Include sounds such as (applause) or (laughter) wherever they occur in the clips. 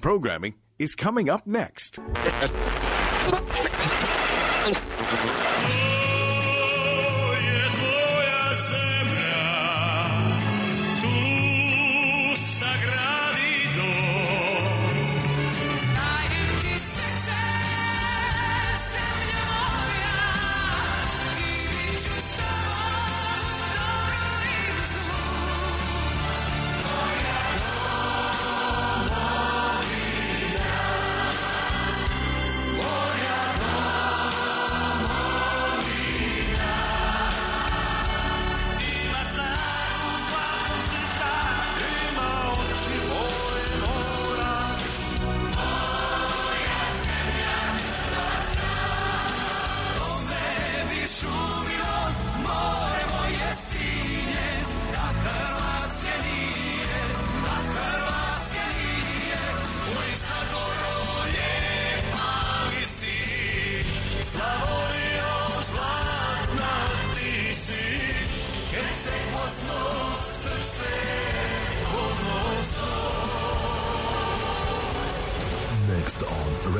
programming is coming up next. (laughs)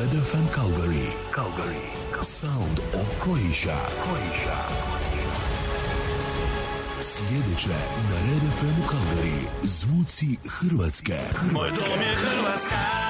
Red FM Calgary. Calgary. Sound of Croatia. Croatia. Sljedeće na Red FM Calgary. Zvuci Hrvatske. Moj dom je Hrvatska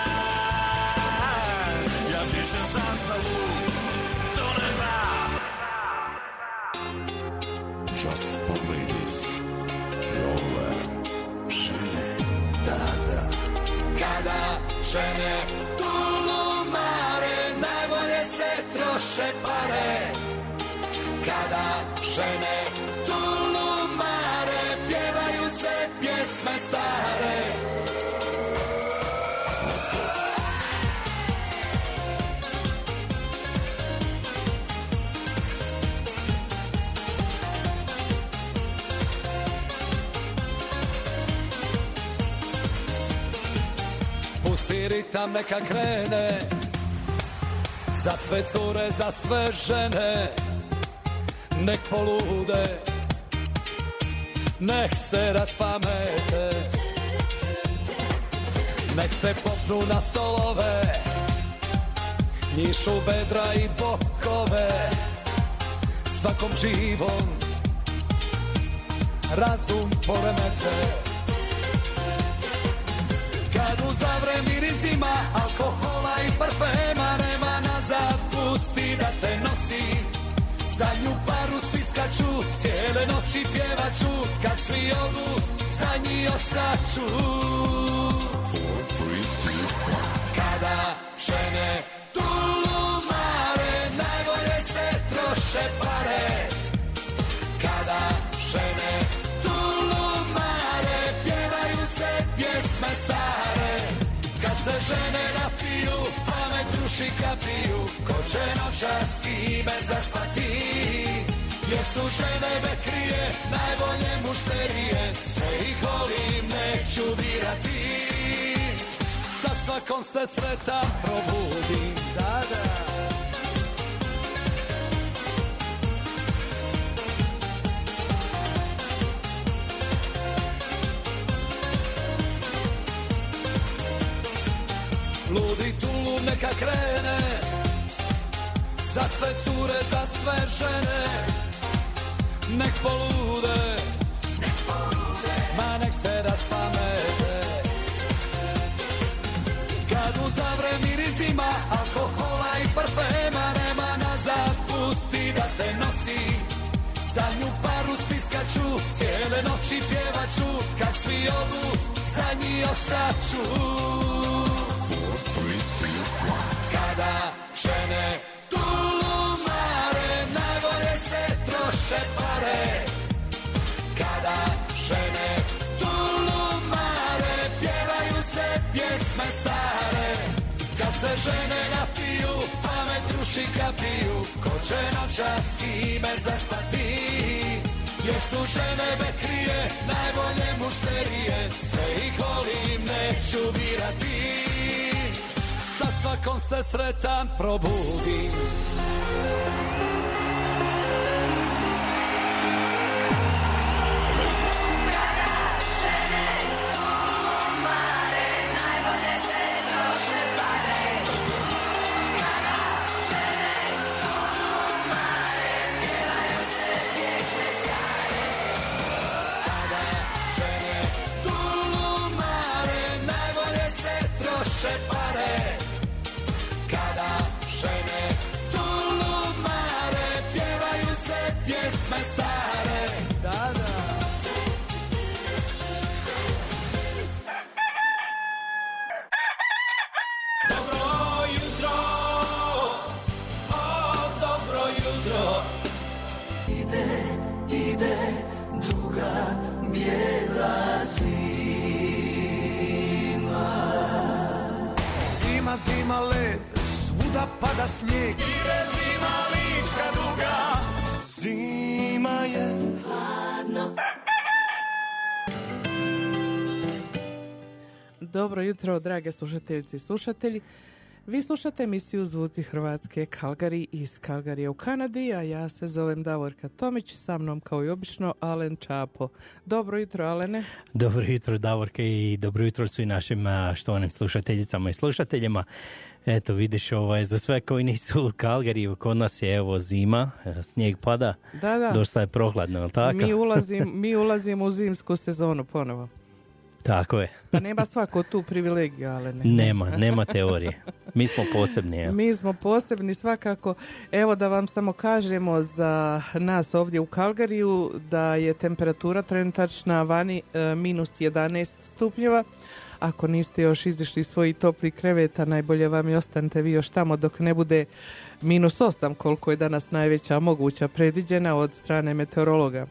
Ritam neka krene. Za sve cure, za sve žene. Nek polude. Nek se raspamete. Nek se popnu na stolove. Njišu bedra i bokove. Svakom živom Razum poremete miris dima, alkohola i parfema Nema nazad, pusti da te nosi. Zadnju paru spiskaću, cijele noći pjevaću Kad svi odu, za njih ostaću Kada žene tulumare, najbolje se troše pare žene napiju, pamet ruši kapiju Ko će noćas kime zaspati? Jer su žene bekrije, najbolje mušterije. Sve ih volim, neću birati. Sa svakom se sretan probudim, da, da Ludi tulum neka krene. Za sve cure, za sve žene. Nek polude. Ma nek se raspamete. Kad uzavre miris dima Alkohola i parfema Nema nazad, pusti da te nosi. Zadnju paru spiskaću Cijele noći pjevaću Kad svi odu, za njih ostaću kada žene tulumare najbolje se troše pare. Kada žene tulumare pjevaju se pjesme stare. Kad se žene napiju pamet ruši kapiju. Ko će noćas kime zaspati? Jer su žene bekrije najbolje mušterije. Sve ih volim neću birati sa svakom se sretan probudim pada snijeg. Ide zima lička duga, zima je hladno. Dobro jutro, drage slušateljice i slušatelji. Vi slušate emisiju Zvuci Hrvatske Kalgari iz Kalgarije u Kanadi, a ja se zovem Davorka Tomić, sa mnom kao i obično Alen Čapo. Dobro jutro, Alene. Dobro jutro, Davorke, i dobro jutro svim našim štovanim slušateljicama i slušateljima. Eto, vidiš, ovaj, za sve koji nisu u Kalgariju, kod nas je evo zima, e, snijeg pada, Da, da. dosta je prohladno, jel tako? Mi, ulazim, (laughs) mi ulazimo u zimsku sezonu ponovo. Tako je. Pa nema svako tu privilegiju, Alene. (laughs) Nema, nema teorije. Mi smo posebni, evo. Mi smo posebni svakako. Evo da vam samo kažemo za nas ovdje u Kalgariju da je temperatura trenutačna vani e, minus 11 stupnjeva. Ako niste još izišli iz svojih toplih kreveta, najbolje vam je ostanite vi još tamo dok ne bude minus 8 koliko je danas najveća moguća predviđena od strane meteorologa.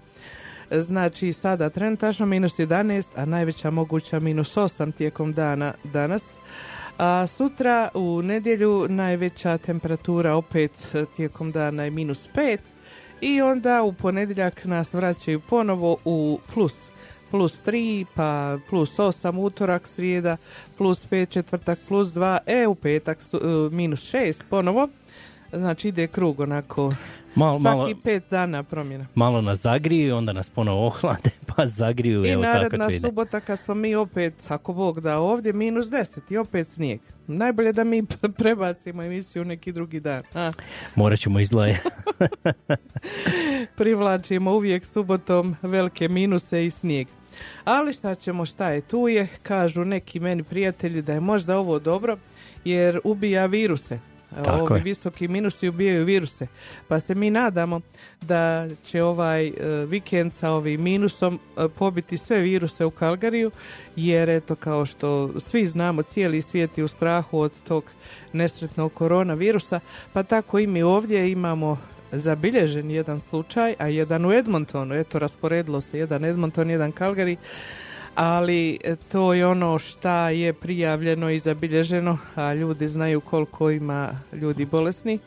Znači sada trenutačno minus 11, a najveća moguća minus 8 tijekom dana danas. A sutra u nedjelju najveća temperatura opet tijekom dana je minus 5 i onda u ponedjeljak nas vraćaju ponovo u plus plus 3, pa plus 8 utorak, srijeda, plus 5 četvrtak, plus 2, e u petak su, e, minus 6 ponovo. Znači ide krug onako Malo, svaki malo, pet dana promjena. malo nas zagriju, onda nas ponovo ohlade, (laughs) pa zagriju, I evo tako naredna ide. subota kad smo mi opet, ako Bog da ovdje, minus 10 i opet snijeg. Najbolje da mi prebacimo emisiju neki drugi dan. A, Morat ćemo izlaje. (laughs) privlačimo uvijek subotom velike minuse i snijeg. Ali šta ćemo, šta je tu je, kažu neki meni prijatelji da je možda ovo dobro jer ubija viruse. Tako Ovi je. visoki minusi ubijaju viruse. Pa se mi nadamo da će ovaj e, vikend sa ovim minusom e, pobiti sve viruse u Kalgariju jer eto kao što svi znamo cijeli svijet je u strahu od tog nesretnog koronavirusa pa tako i mi ovdje imamo zabilježen jedan slučaj, a jedan u Edmontonu, eto rasporedilo se jedan Edmonton, jedan Calgary, ali e, to je ono šta je prijavljeno i zabilježeno, a ljudi znaju koliko ima ljudi bolesni,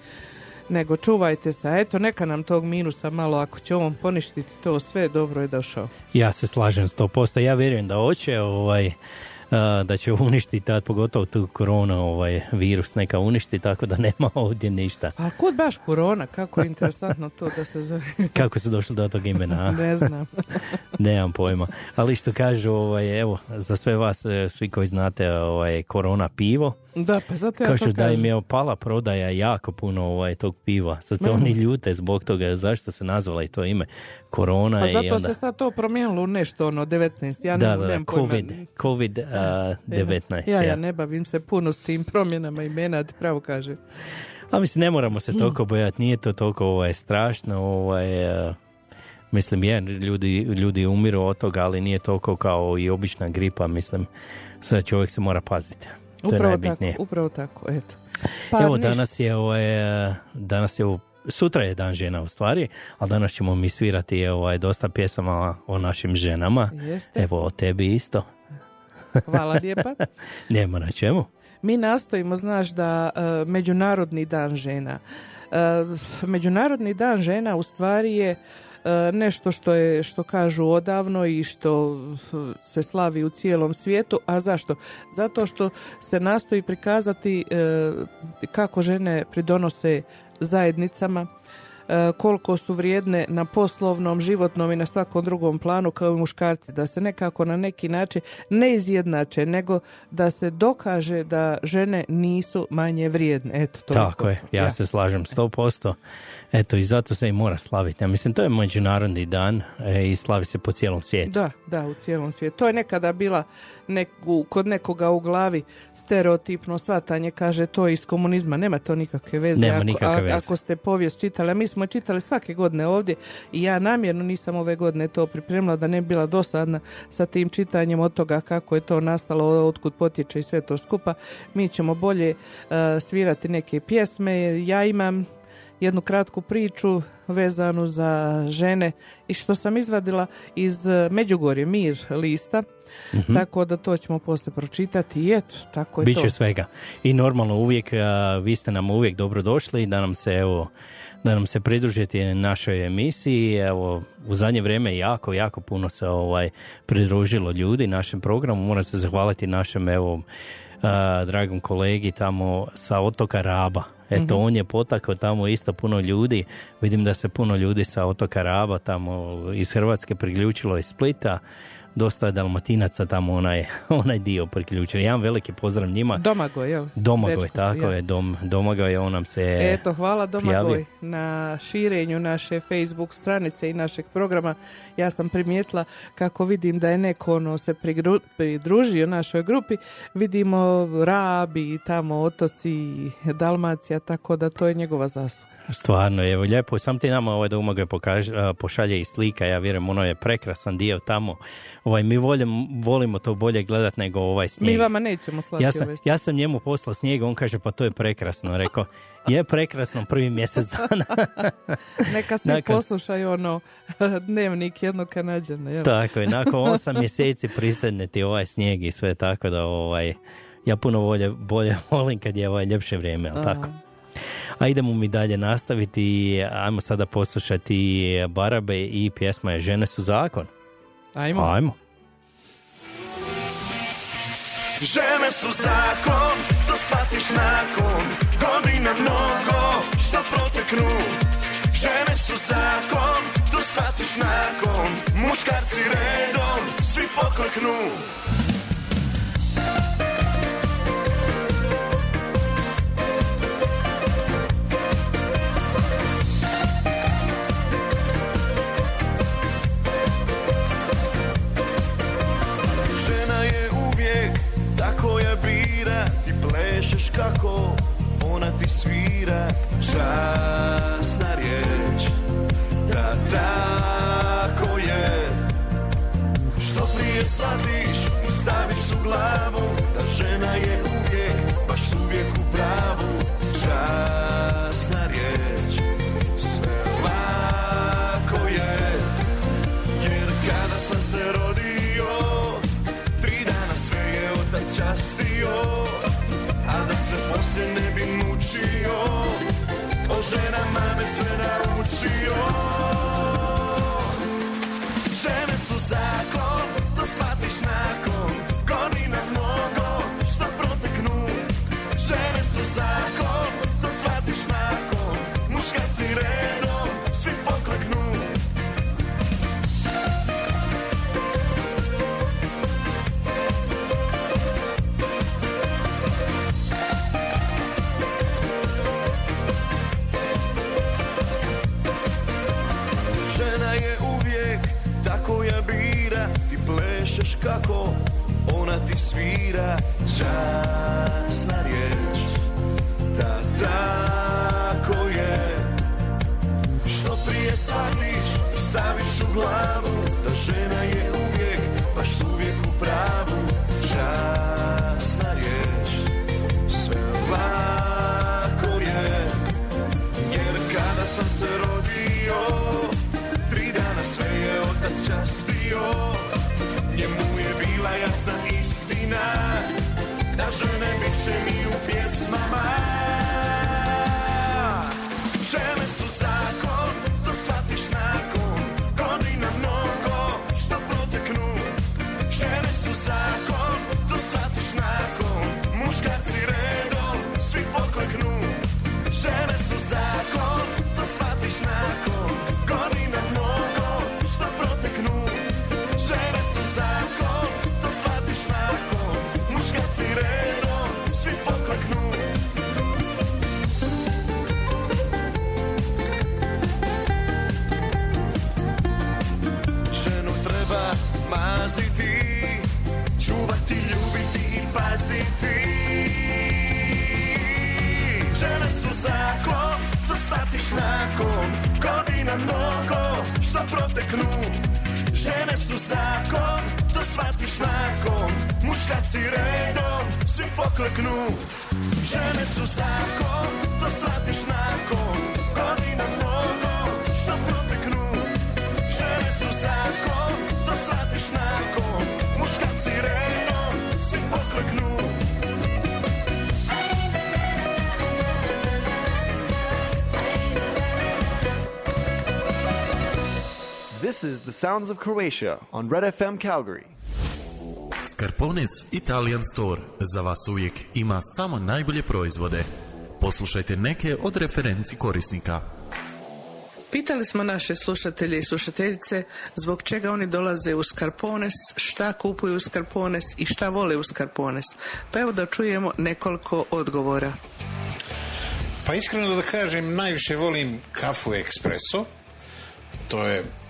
nego čuvajte se, eto neka nam tog minusa malo, ako će ovom poništiti to sve, dobro je došao. Ja se slažem 100%. Ja vjerujem da hoće, ovaj, da će uništiti, tad pogotovo tu korona ovaj, virus neka uništi, tako da nema ovdje ništa. A kud baš korona, kako je interesantno to da se zove, (laughs) Kako su došli do tog imena? a? ne znam. (laughs) Nemam pojma. Ali što kažu, ovaj, evo, za sve vas, e, svi koji znate, ovaj, korona pivo, Da, pa zato ja kažu to da im je opala prodaja jako puno ovaj, tog piva. Sad se Mhm. oni ljute zbog toga, zašto se nazvala i to ime korona Pa i zato onda... se sad to promijenilo u nešto, ono, 19, ja da, ne, da, da, nemam pojma. COVID, COVID a, 19. Ja, ja ja. ne bavim se puno s tim promjenama imena, ti pravo kaže. A mislim, ne moramo se Mm. toliko bojati, nije to toliko ovaj, strašno, ovaj, a, mislim, je, ljudi, ljudi umiru od toga, ali nije toliko kao i obična gripa, mislim, sve čovjek se mora paziti. To je Upravo najbitnije. tako, upravo tako, eto. Pa Evo, danas je, ovaj, e, danas je, u- sutra je dan žena u stvari, ali danas ćemo mi svirati ovaj, dosta pjesama o našim ženama. Jeste. Evo, o tebi isto. Hvala lijepa. (laughs) Nema na čemu. Mi nastojimo, znaš, da e, Međunarodni dan žena. E, Međunarodni dan žena u stvari je e, nešto što je što kažu odavno i što se slavi u cijelom svijetu. A zašto? Zato što se nastoji prikazati kako žene pridonose zajednicama, koliko su vrijedne na poslovnom, životnom i na svakom drugom planu kao i muškarci, da se nekako na neki način ne izjednače, nego da se dokaže da žene nisu manje vrijedne. Eto, to Tako je, ja se slažem 100%. Eto, i zato se i mora slaviti. Ja mislim, to je međunarodni dan e, i slavi se po cijelom svijetu. Da, da, u cijelom svijetu. To je nekada bila nek, u- kod nekoga u glavi stereotipno svatanje, kaže to iz komunizma, nema to nikakve veze. Nema ako, nikakve a- veze. ako ste povijest čitali, a mi smo čitali svake godine ovdje i ja namjerno nisam ove godine to pripremila da ne bi bila dosadna sa tim čitanjem od toga kako je to nastalo, otkud potječe i sve to skupa. Mi ćemo bolje uh, svirati neke pjesme. Ja imam jednu kratku priču vezanu za žene i što sam izvadila iz eh, Međugorje Mir lista Tako da to ćemo poslije pročitati i eto, tako je Biće to. svega. I normalno uvijek, a, vi ste nam uvijek dobro došli da nam se evo da nam se pridružite našoj emisiji. Evo, u zadnje vrijeme jako, jako puno se ovaj pridružilo ljudi našem programu. Moram se zahvaliti našem evo a, dragom kolegi tamo sa otoka Raba. Eto, on je potakao tamo isto puno ljudi. Vidim da se puno ljudi sa otoka Raba tamo iz Hrvatske priključilo iz Splita. Dosta je dalmatinaca tamo onaj, (laughs) onaj dio priključen. Jedan veliki pozdrav njima. Domagoj, jel? Domagoj, Dečko, tako ja. je, dom, Domagoj, on nam se Eto, hvala Domagoj prijavio. na širenju naše Facebook stranice i našeg programa. Ja sam primijetila kako vidim da je neko ono se prigru- pridružio našoj grupi. Vidimo Rabi i tamo otoci i Dalmacija, tako da to je njegova zasluga. Stvarno, evo, lijepo. Sam ti nama ovaj Domagoj pokaže, a, pošalje i slika, ja vjerujem, ono je prekrasan dio tamo. Ovaj, mi volim, volimo to bolje gledat nego ovaj snijeg. Mi vama nećemo slati ja, sam, ove ja sam njemu poslao snijeg, on kaže pa to je prekrasno. Rekao, je prekrasno prvi mjesec dana. (laughs) Neka svi Nakon- poslušaju ono (laughs) dnevnik jednog kanadjana. Jel? tako je, nakon osam mjeseci prisedne ti ovaj snijeg i sve tako da ovaj, ja puno bolje, bolje (laughs) volim kad je ovaj ljepše vrijeme, jel tako? A idemo mi dalje nastaviti i ajmo sada poslušati Barabe i pjesma je Žene su zakon. Ajmo. Ajmo. Žene su zakon, to shvatiš nakon Godina mnogo, što proteknu Žene su zakon, to shvatiš nakon Muškarci redom, svi pokleknu kako ona ti svira Časna riječ. Da tako je. Što prije shvatiš staviš u glavu Da žena je uvijek, baš uvijek u pravu. Časna ženama me sve naučio. Žene su zakon, to shvatiš nakon kako ona ti svira. Časna riječ Da tako je. Što prije shvatiš staviš u glavu Da žena je uvijek, baš uvijek u pravu. Časna riječ Sve lako je. Jer kada sam se rodio Tri dana sve je otac častio jasna istina Da žene više ni u pjesmama Sounds of Croatia on Red FM Calgary. Scarpones Italian Store za vas uvijek ima samo najbolje proizvode. Poslušajte neke od referenci korisnika. Pitali smo naše slušatelje i slušateljice zbog čega oni dolaze u Skarpones, šta kupuju u Skarpones i šta vole u Skarpones. Pa evo da čujemo nekoliko odgovora. Pa iskreno da kažem, najviše volim kafu ekspreso. To je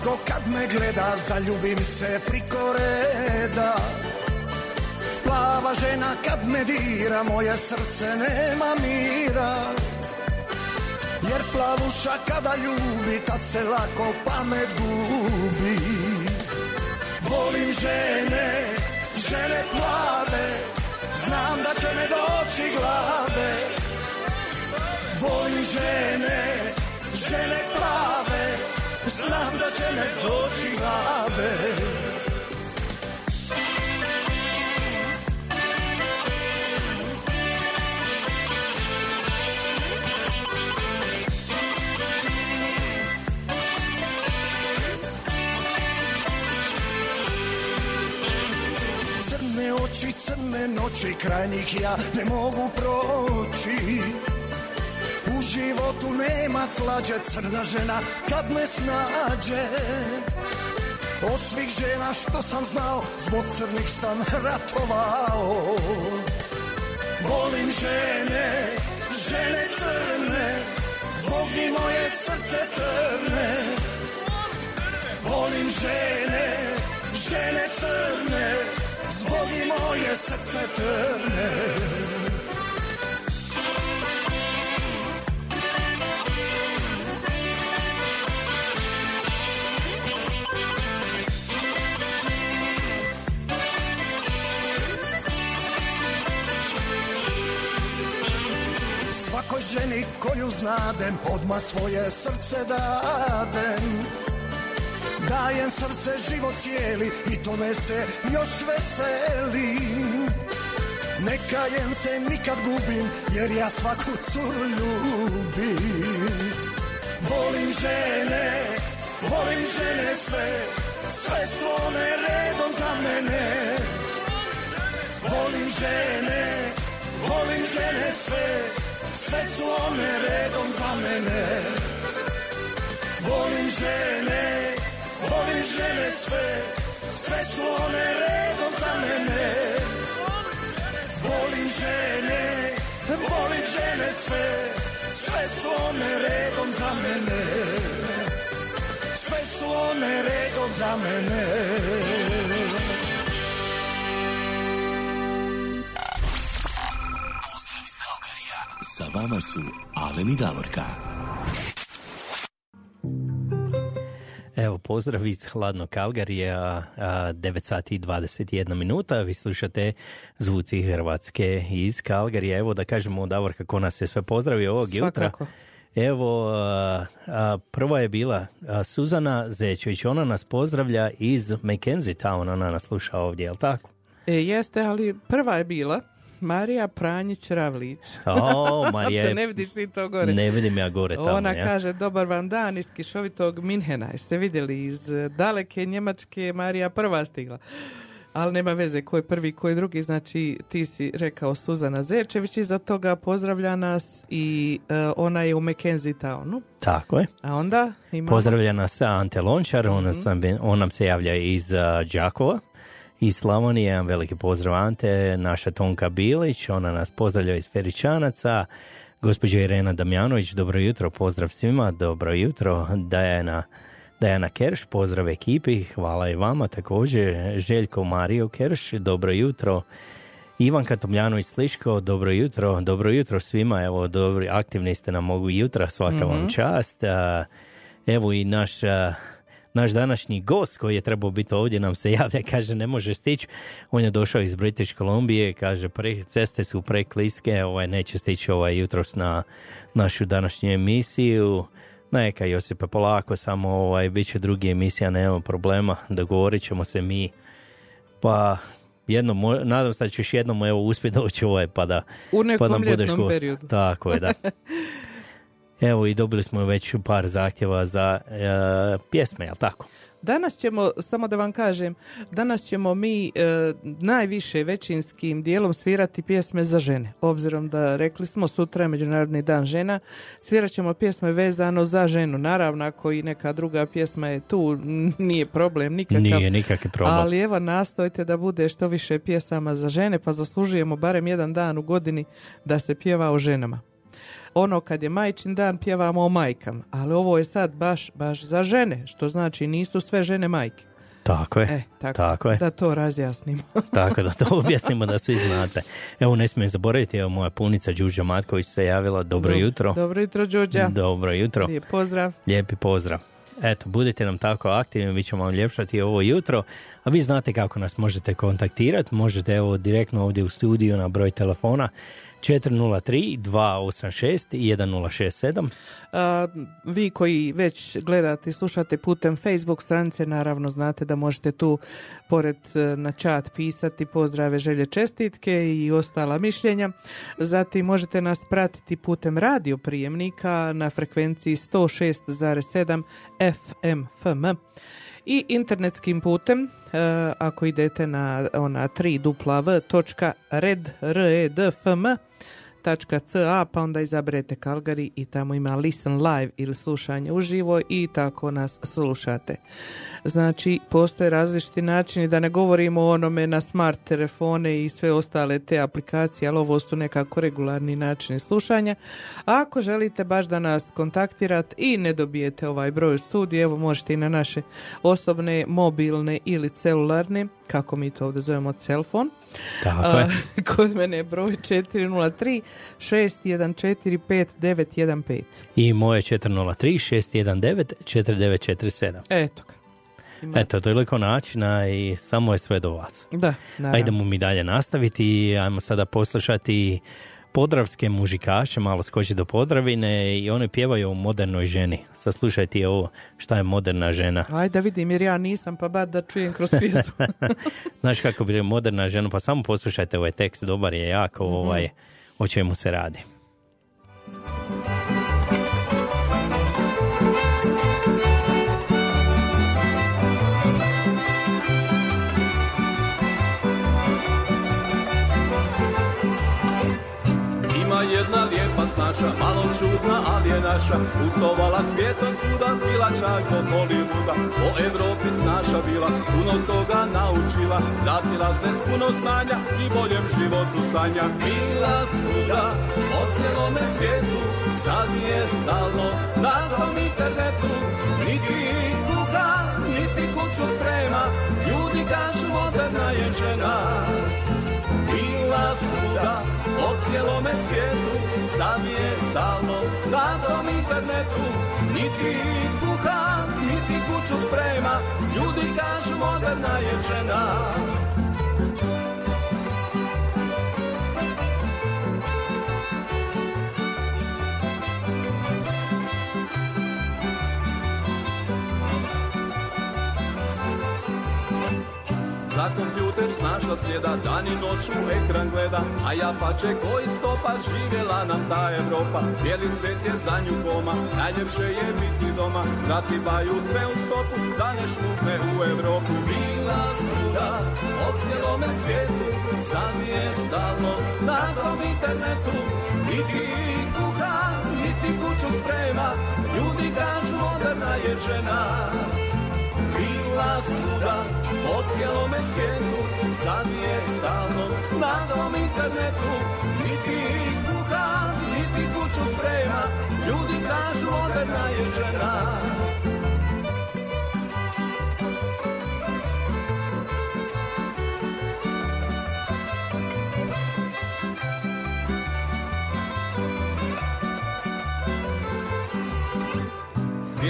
Oko kad me gleda, zaljubim se priko reda. Plava žena kad me dira, moje srce nema mira. Jer plavuša kada ljubi, tad se lako pamet gubi. Volim žene, žene plave, znam da će me doći glave. Volim žene, žene plave, znam da će me doći glave. Crne oči, crne noći, kraj njih ja ne mogu proći. Životu nema slađe crna žena kad me snađe. Od svih žena što sam znao zbog crnih sam ratovao. Volim žene, žene crne Zbog njih moje srce trne. Volim žene, žene crne Zbog njih moje srce trne ženi koju znadem Odmah svoje srce dadem Dajem srce život cijeli I tome se još veselim Ne kajem se nikad gubim Jer ja svaku curu ljubim. Volim žene Volim žene sve Sve su one redom za mene. Volim žene Volim žene sve sve su one redom za mene. Volim žene, volim žene sve. Sve su one redom za mene. Volim žene, volim žene sve. Sve su one redom za mene. Sve su one redom za mene Sa vama su Alen i Davorka. Evo, pozdrav iz hladnog Kalgarija, 9 sati i 21 minuta. Vi slušate zvuci Hrvatske iz Kalgarija. Evo da kažemo, Davor, kako nas je sve pozdravi ovog Svakako. jutra. Evo, a, a, prva je bila a, Suzana Zečević. Ona nas pozdravlja iz Mackenzie Town. Ona nas sluša ovdje, jel tako? E, jeste, ali prva je bila Marija Pranjić Ravlić. O, (laughs) Marija ne vidiš ti to gore. Ne vidim ja gore tamo. Ona ja. kaže, dobar vam dan iz kišovitog Minhena. Jeste vidjeli, iz eh, daleke Njemačke Marija prva stigla. Ali nema veze ko je prvi, ko je drugi. Znači, ti si rekao Suzana Zečević iza toga pozdravlja nas i eh, ona je u Mackenzie Townu. Tako je. A onda imamo... Pozdravlja nas Ante Lončar, on, Mhm. sam, on nam se javlja iz uh, Đakova, iz Slavonije, jedan veliki pozdrav Ante, naša Tonka Bilić, ona nas pozdravlja iz Feričanaca, gospođa Irena Damjanović, dobro jutro, pozdrav svima, dobro jutro, Dajana, Dajana Kerš, pozdrav ekipi, hvala i vama također, Željko Mario Kerš, dobro jutro, Ivanka Tomljanović Sliško, dobro jutro, dobro jutro svima, evo, dobri, aktivni ste nam mogu jutra, svaka vam Mhm. čast. Evo i naš, naš današnji gost koji je trebao biti ovdje nam se javlja, (laughs) kaže ne može stići. On je došao iz British Columbije, kaže pre, ceste su prekliske, ovaj, neće stići ovaj jutros na našu današnju emisiju. Neka Josipe, polako, samo ovaj, bit će drugi emisija, nema problema, dogovorit ćemo se mi. Pa jednom, nadam se da ćeš jednom evo uspjeti doći ovaj pa da, U nekom pa nam budeš gost. periodu. Tako je, da. (laughs) Evo i dobili smo već par zahtjeva za e, pjesme, jel tako? Danas ćemo, samo da vam kažem, danas ćemo mi e, najviše većinskim dijelom svirati pjesme za žene. Obzirom da rekli smo sutra je Međunarodni dan žena, svirat ćemo pjesme vezano za ženu. Naravno, ako i neka druga pjesma je tu, nije problem nikakav. Nije nikakvi problem. Ali evo, nastojte da bude što više pjesama za žene, pa zaslužujemo barem jedan dan u godini da se pjeva o ženama. Ono kad je majčin dan pjevamo o majkama, ali ovo je sad baš, baš za žene, što znači nisu sve žene majke. Tako je, E, tako, tako je. da to razjasnimo. (laughs) Tako da to objasnimo da svi znate. Evo ne smijem zaboraviti, evo moja punica Đuđa Matković se javila. Dobro jutro. Dobro jutro, Đorđa. Dobro jutro. Lijep pozdrav. Lijepi pozdrav. Eto, budite nam tako aktivni, mi ćemo vam ljepšati ovo jutro. A vi znate kako nas možete kontaktirati. Možete evo direktno ovdje u studiju na broj telefona 403 286 1067. A, vi koji već gledate i slušate putem Facebook stranice, naravno znate da možete tu pored e, na chat pisati pozdrave, želje, čestitke i ostala mišljenja. Zatim možete nas pratiti putem radio prijemnika na frekvenciji 106,7 FM FM i internetskim putem e, ako idete na ona 3w.red.fm .ca pa onda izaberete Calgary i tamo ima listen live ili slušanje uživo i tako nas slušate. Znači, postoje različiti načini da ne govorimo o onome na smart telefone i sve ostale te aplikacije, ali ovo su nekako regularni načini slušanja. A ako želite baš da nas kontaktirate i ne dobijete ovaj broj studiju, evo možete i na naše osobne, mobilne ili celularne, kako mi to ovdje zovemo celfon. Tako je. (laughs) Kod mene je broj 403 614 5915. I moje 403 619 4947. Eto ga. Ima- Eto, toliko načina i samo je sve do vas. Da, naravno. Ajdemo mi dalje nastaviti i ajmo sada poslušati podravske mužikaše, malo skoči do Podravine i one pjevaju o modernoj ženi. Saslušajte ovo šta je moderna žena. Ajde da vidim jer ja nisam pa bar da čujem kroz pjesmu. (laughs) Znaš kako bi moderna žena, pa samo poslušajte ovaj tekst, dobar je jako, Mhm. ovaj, o čemu se radi. Snaša, malo čudna, ali je naša. Putovala svijetom svuda, bila čak do Hollywooda. Po Evropi snaša bila, puno toga naučila. Vratila se s puno znanja i boljem životu sanja. Bila svuda, po cijelome svijetu Sad je stalo na tom internetu. Niti kuha, niti kuću sprema. Ljudi kažu moderna je žena bila svuda po cijelome svijetu. Sad mi je stalo na tom internetu. Niti kuha, niti kuću sprema. Ljudi kažu moderna je žena Za kompjuter snašla sjeda, dan i noć u ekran gleda, a ja pače koji stopa živjela nam ta Evropa. Bijeli svet je za nju koma, najljepše je biti doma, baju sve u stopu, da ne šmukne u Evropu. Bila svuda, po cijelome svijetu, sad je stalno na tom internetu. Niti kuha, niti kuću sprema, ljudi kažu moderna je žena bila svuda po cijelome svijetu Sad je stalno na tom internetu. Niti kuha, niti kuću sprema Ljudi kažu moderna je žena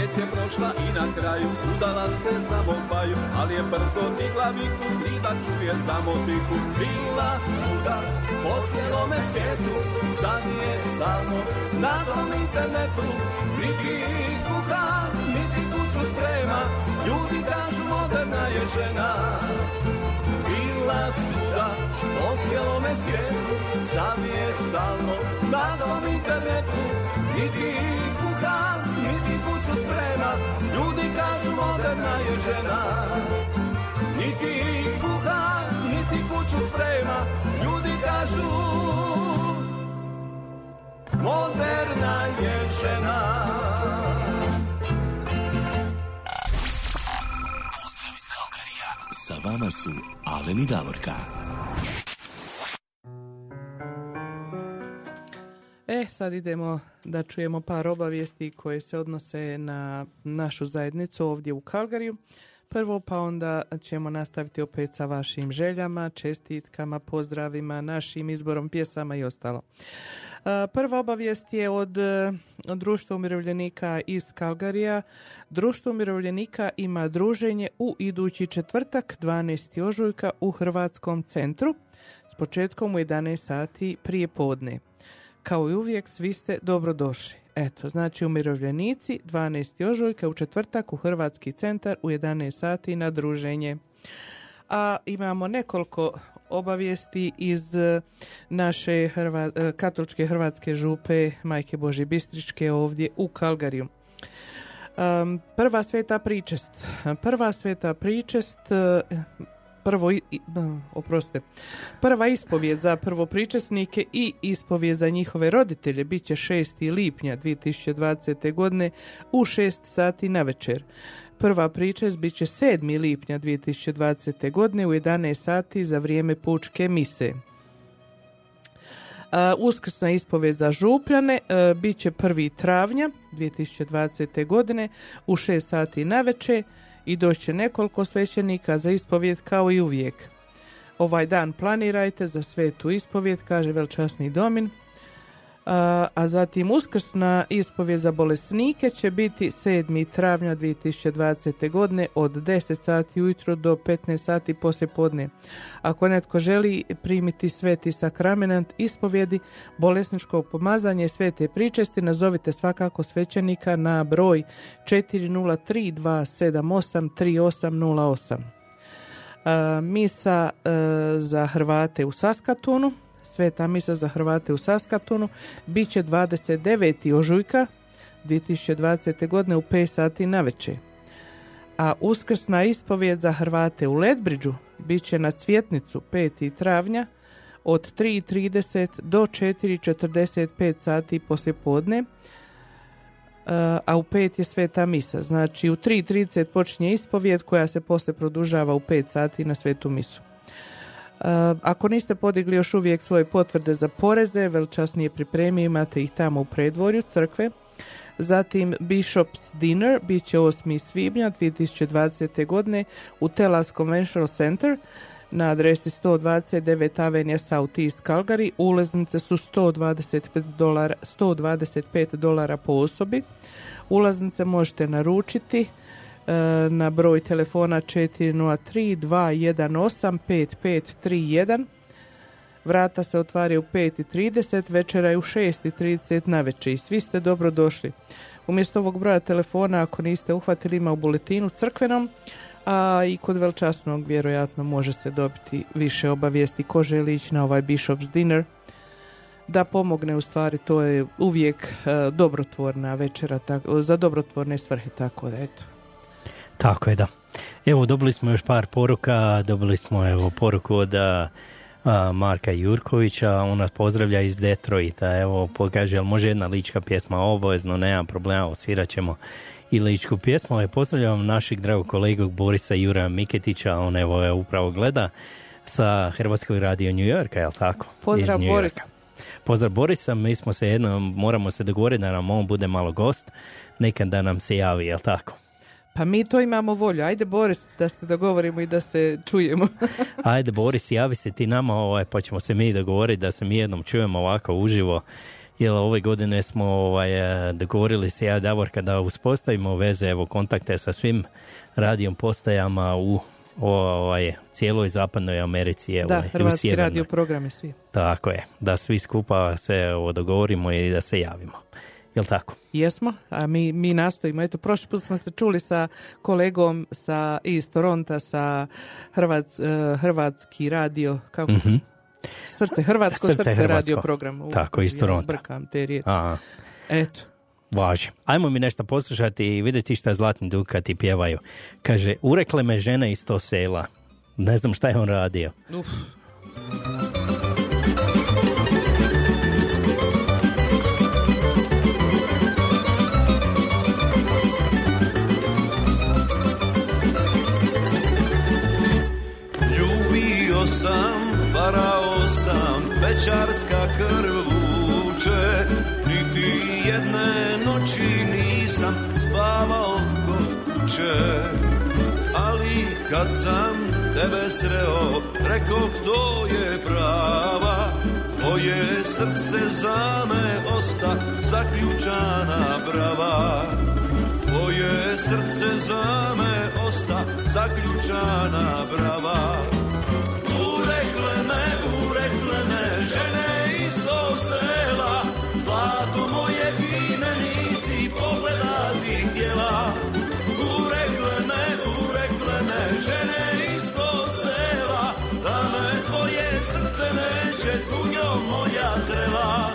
Svijet je prošla i na kraju udala se za baju Ali je brzo digla viku i da čuje samo tiku Bila svuda po cijelome svijetu Sad je stalno na tom internetu. Niti kuha, niti kuću sprema Ljudi kažu moderna je žena. Bila svuda po cijelome svijetu Sad je stalno na tom internetu. Niti niti kuću sprema Ljudi kažu moderna je žena Niti kuha, niti kuću sprema Ljudi kažu Moderna je žena Pozdrav iz Kalkarija. Sa vama su Alen i Davorka. E, sad idemo da čujemo par obavijesti koje se odnose na našu zajednicu ovdje u Kalgariju. Prvo pa onda ćemo nastaviti opet sa vašim željama, čestitkama, pozdravima, našim izborom pjesama i ostalo. E, prva obavijest je od e, Društva umirovljenika iz Kalgarija. Društvo umirovljenika ima druženje u idući četvrtak 12. ožujka u Hrvatskom centru s početkom u 11 sati prije podne. Kao i uvijek, svi ste dobrodošli. Eto, znači umirovljenici 12. ožujka u četvrtak u Hrvatski centar u 11 sati na druženje. A imamo nekoliko obavijesti iz e, naše Hrva, e, katoličke hrvatske župe Majke Boži Bistričke ovdje u Kalgariju. prva sveta pričest. Prva sveta pričest e, prvo, oprostite, prva ispovijed za prvopričesnike i ispovijed za njihove roditelje bit će 6. lipnja 2020. godine u 6 sati na večer. Prva pričest bit će 7. lipnja 2020. godine u 11 sati za vrijeme pučke mise. Uskrsna ispovijed za župljane uh, bit će 1. travnja 2020. godine u 6 sati na večer i doće nekoliko svećenika za ispovjed kao i uvijek. Ovaj dan planirajte za svetu ispovjed, kaže velčasni domin, a, zatim uskrsna ispovjed za bolesnike će biti 7. travnja 2020. godine od 10 sati ujutro do 15 sati poslje podne. Ako netko želi primiti sveti sakrament ispovjedi, bolesničko pomazanje svete pričesti, nazovite svakako svećenika na broj 403 278 3808. Misa za Hrvate u Saskatunu Sveta misa za Hrvate u Saskatunu bit će 29. ožujka 2020. godine u 5 sati na večer. A uskrsna ispovijed za Hrvate u Ledbridžu bit će na Cvjetnicu 5. travnja od 3.30 do 4.45 sati poslije podne, a u 5 je sveta misa. Znači u 3.30 počinje ispovijed koja se poslije produžava u 5 sati na svetu misu. Ako niste podigli još uvijek svoje potvrde za poreze, velčasnije pripremi, imate ih tamo u predvorju crkve. Zatim Bishop's Dinner bit će 8. svibnja 2020. godine u Telas Conventional Center na adresi 129 Avenija South East Calgary. Ulaznice su 125 dolara, 125 dolara po osobi. Ulaznice možete naručiti na broj telefona 403 218 5531. Vrata se otvaraju u 5.30, večera je u 6.30 na i svi ste dobro došli. Umjesto ovog broja telefona, ako niste uhvatili, ima u buletinu crkvenom, a i kod velčasnog vjerojatno može se dobiti više obavijesti ko želi ići na ovaj Bishop's Dinner da pomogne u stvari to je uvijek e, dobrotvorna večera tako, za dobrotvorne svrhe tako da eto tako je da. Evo dobili smo još par poruka. Dobili smo evo poruku od Marka Jurkovića, on nas pozdravlja iz Detroita, evo pokaže, jel može jedna lička pjesma? Obavezno, nema problema, osvirat ćemo i ličku pjesmu. Pozdravljam našeg dragog kolegu Borisa Jura Miketića, on evo je upravo gleda sa Hrvatskog radio New Yorka, jel tako? Pozdrav Boris. Pozdrav Borisa, mi smo se jedno, moramo se dogovoriti da nam on bude malo gost, nekad da nam se javi, jel tako? Pa mi to imamo volju. Ajde Boris da se dogovorimo i da se čujemo. (laughs) Ajde Boris, javi se ti nama ovaj, pa ćemo se mi dogovoriti da se mi jednom čujemo ovako uživo. Jer ove godine smo ovaj, eh, dogovorili se ja Davorka da uspostavimo veze, evo kontakte sa svim radijom postajama u ovaj, cijeloj zapadnoj Americi. Evo, da, hrvatski radio programe svi. Tako je, da svi skupa se evo, dogovorimo i da se javimo. Jel tako? Jesmo, a mi, mi nastojimo. Eto, prošli put smo se čuli sa kolegom sa, iz Toronta sa Hrvats, uh, Hrvatski radio, kako? Mm-hmm. Srce Hrvatsko, Srce, srce radio program. U, tako, iz Toronta. Zbrkam te riječi. Eto. Važi. Ajmo mi nešto poslušati i vidjeti šta Zlatni Dukati pjevaju. Kaže, urekle me žene iz to sela. Ne znam šta je on radio. Uf. Varao sam, večarska krv vuče, niti jedne noći nisam spavao kod kuće. Ali kad sam tebe sreo, rekao to je prava, Tvoje srce za me osta zaključana brava. Tvoje srce za me osta zaključana brava. Zlato moje ti me nisi pogledati htjela. Urekle me žene iz tog sela Da me tvoje srce neće tunjom moja zrela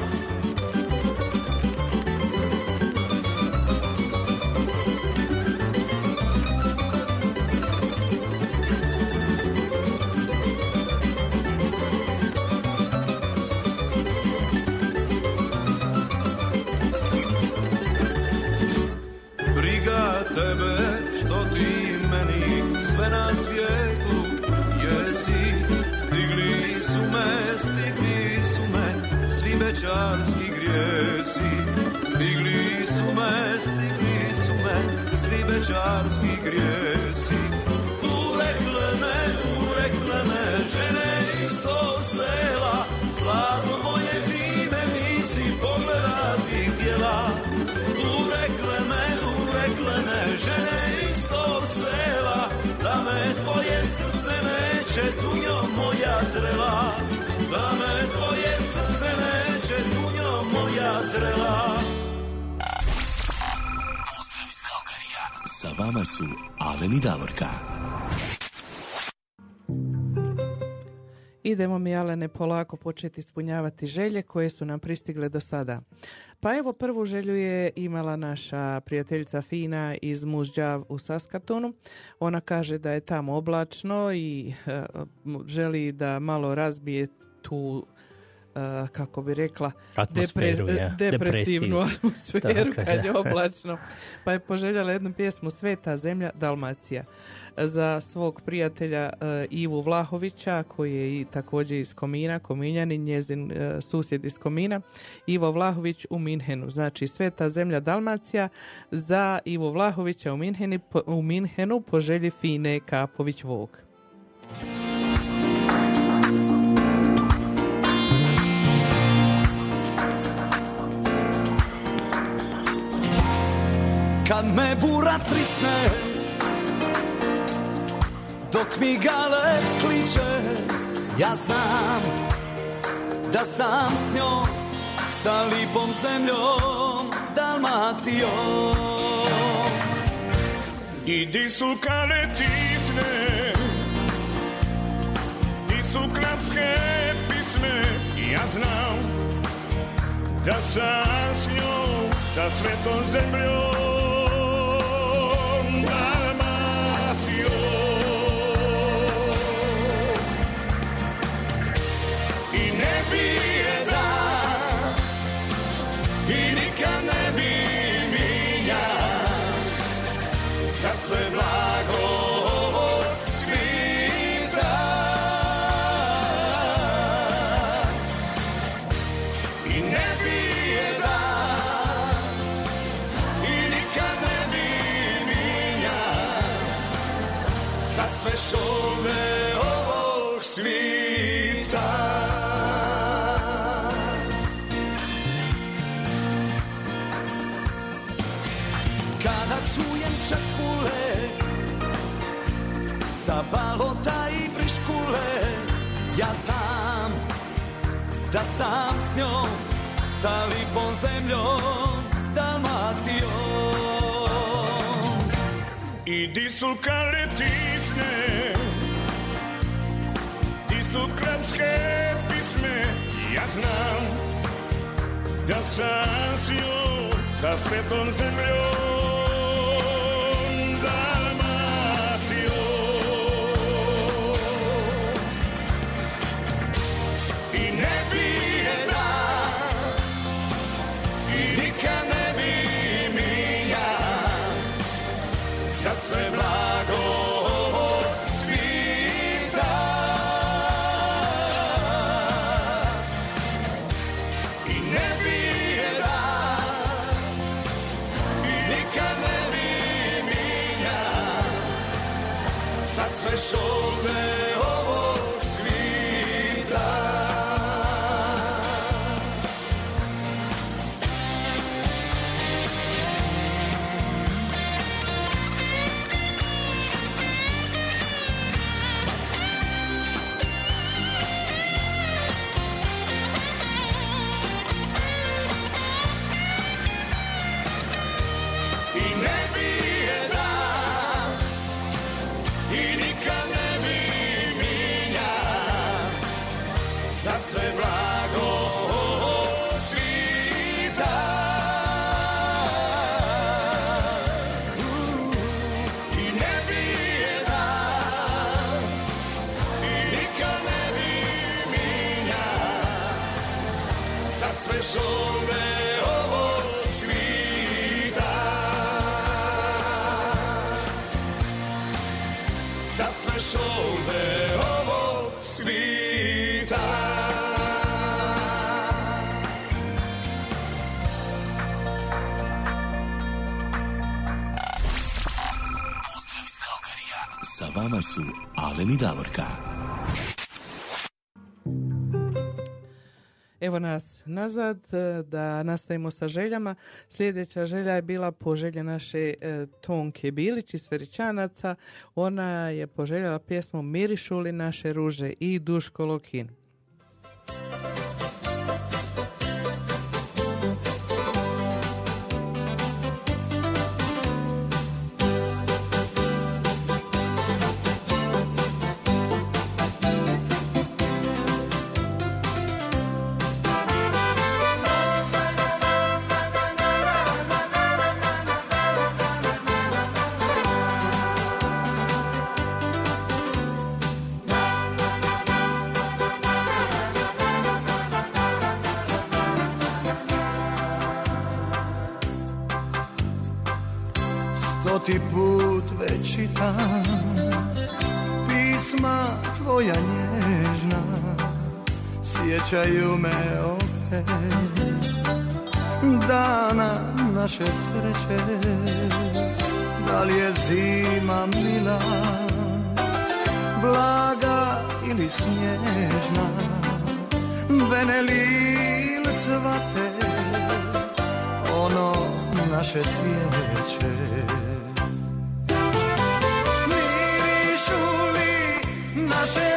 Večarski grijesi. Urekle me, urekle me Žene iz tog sela. Zlato moje ti me nisi pogledati htjela. Urekle me, urekle me Žene iz tog sela. Da me tvoje srce neće Tunjom moja zrela Da me tvoje srce neće zrela vama su Alen i Davorka Idemo mi, Alene, polako početi ispunjavati želje koje su nam pristigle do sada. Pa evo, prvu želju je imala naša prijateljica Fina iz Mužđav u Saskatonu. Ona kaže da je tamo oblačno i uh, želi da malo razbije tu uh, kako bi rekla, Atmosferu, depre, ja. depresivnu atmosferu kad je (laughs) oblačno. Pa je poželjala jednu pjesmu Sveta zemlja Dalmacija za svog prijatelja uh, Ivu Vlahovića koji je i također iz Komina, Kominjani, njezin uh, susjed iz Komina, Ivo Vlahović u Minhenu. Znači Sveta zemlja Dalmacija za Ivo Vlahovića u, Minheni, u Minhenu po želji Fine Kapović Vog. Kad me bura trisne Dok mi gale kliče Ja znam Da sam s njom Sa lipom zemljom Dalmacijom. Di su kale tisne Di su krapske pisme? Ja znam Da sam s njom Sa svetom zemljom balota i briškule Ja znam Da sam s njom. Sa lipom zemljom Dalmacijom. I di su kale tisne Di su krapske pisme Ja znam Da sam s njom Sa svetom zemljom I Davorka. Evo nas nazad e, da nastavimo sa željama. Sljedeća želja je bila poželja naše e, Tonke Bilić iz Sveričanaca. Ona je poželjela pjesmu Mirišuli naše ruže i Duško Lokin. Sjećaju me opet. Dana naše sreće Da li je zima mila Blaga ili snježna? Venelil cvate Ono naše cvijeće. Mirišu li naše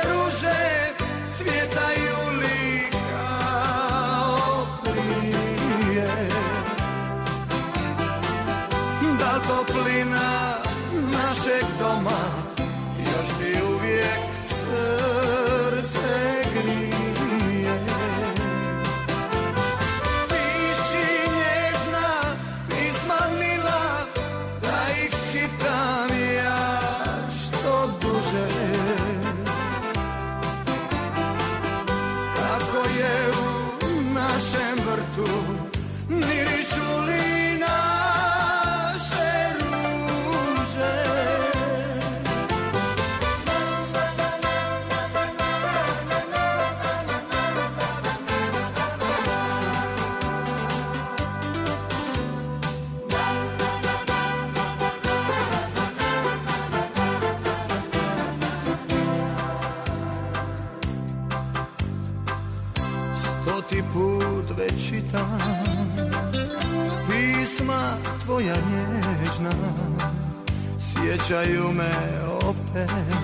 opet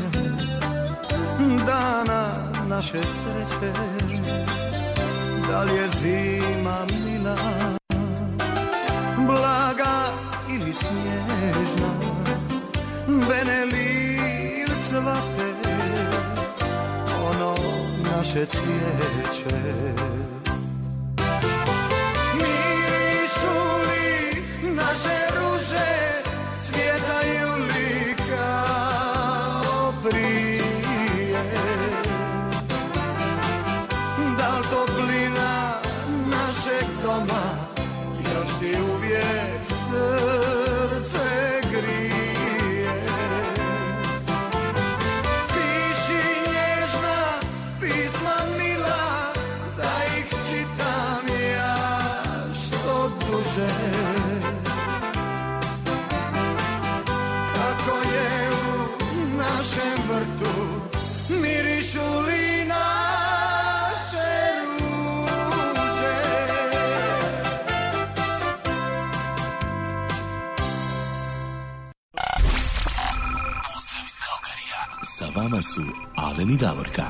I Davorka.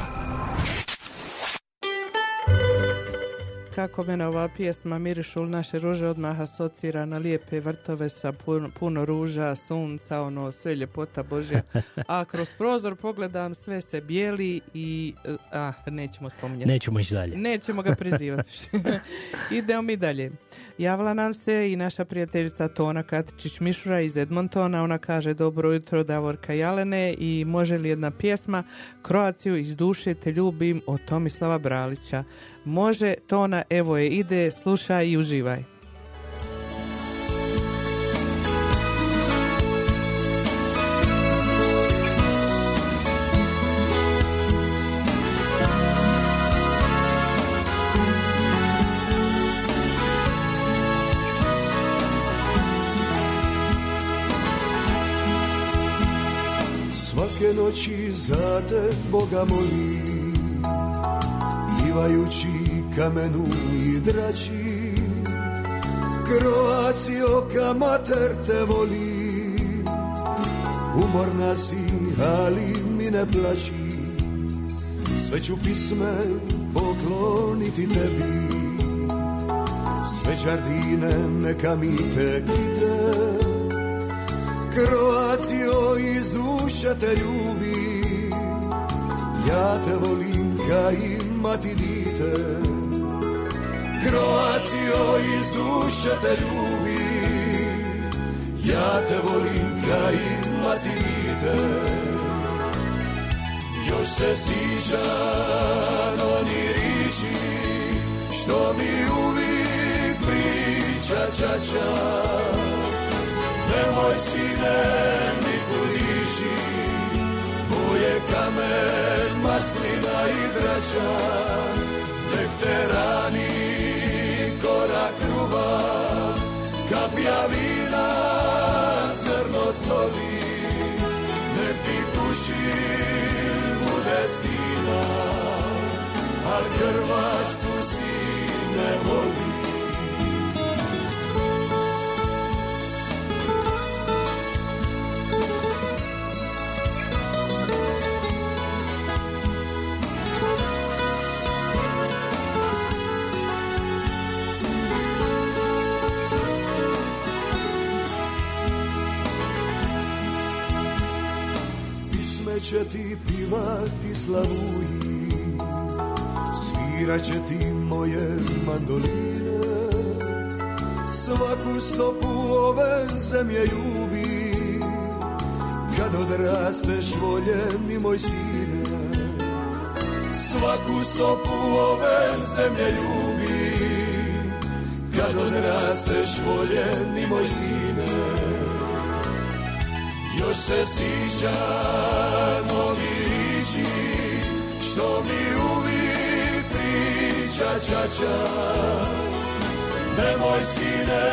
Kako mene ova pjesma Mirišu naše ruže odmah asocira na lijepe vrtove sa puno, puno ruža, sunca, ono sve ljepota Božja. A kroz prozor pogledam sve se bijeli i a, nećemo spominjati. Nećemo ići dalje. Nećemo ga prizivati. (laughs) Idemo mi dalje. Javila nam se i naša prijateljica Tona Katičić Mišura iz Edmontona. Ona kaže dobro jutro Davorka Jalene i može li jedna pjesma Kroaciju iz duše te ljubim od Tomislava Bralića. Može Tona, evo je ide, slušaj i uživaj. Noći za te Boga molim Pivajući kamenu i drači Kroacijo ka mater te voli. Umorna si, ali mi ne plaći Sve ću pisme pokloniti tebi. Sve đardine neka mi te Kroacijo iz duše te ljubi. Ja te volim ka i mati dite. Kroacijo iz duše te ljubi. Ja te volim ka i mati dite. Još se sižan oni riči Što mi uvijek priča čača Nemoj sine mi kudiši. Tvoje kamen, maslina i drača. Nek te rani korak kruva Kapja vina, zrno soli. Nek ti bude stina. Al Hrvatsku si ne voli će ti pivati slavuji Svirat će ti moje mandoline. Svaku stopu ove zemlje ljubi Kad odrasteš voljeni moj sine. Svaku stopu ove zemlje ljubi Kad odrasteš voljeni moj sine još se sjećam ovi riči Što mi uvijek priča čača. Nemoj sine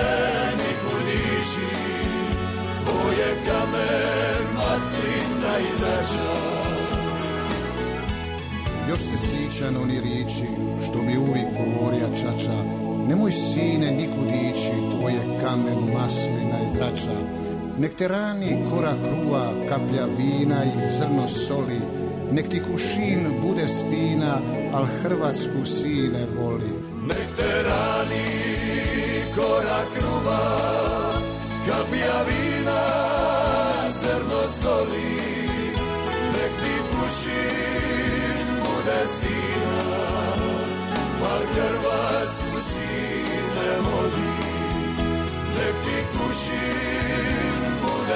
nikud ići Tvoje kamen maslina i drača Još se sjećam oni riči što mi uvijek govorija čača. Nemoj sine nikud ići, tvoje kamen, maslina i Nek te rani kora kruva, kaplja vina i zrno soli. Nek ti kušin bude stina, al Hrvatsku sine voli. Nek te rani kora kruva, kaplja vina, zrno soli. Nek ti kušin bude stina, al Hrvatsku sine voli. Nek ti kušin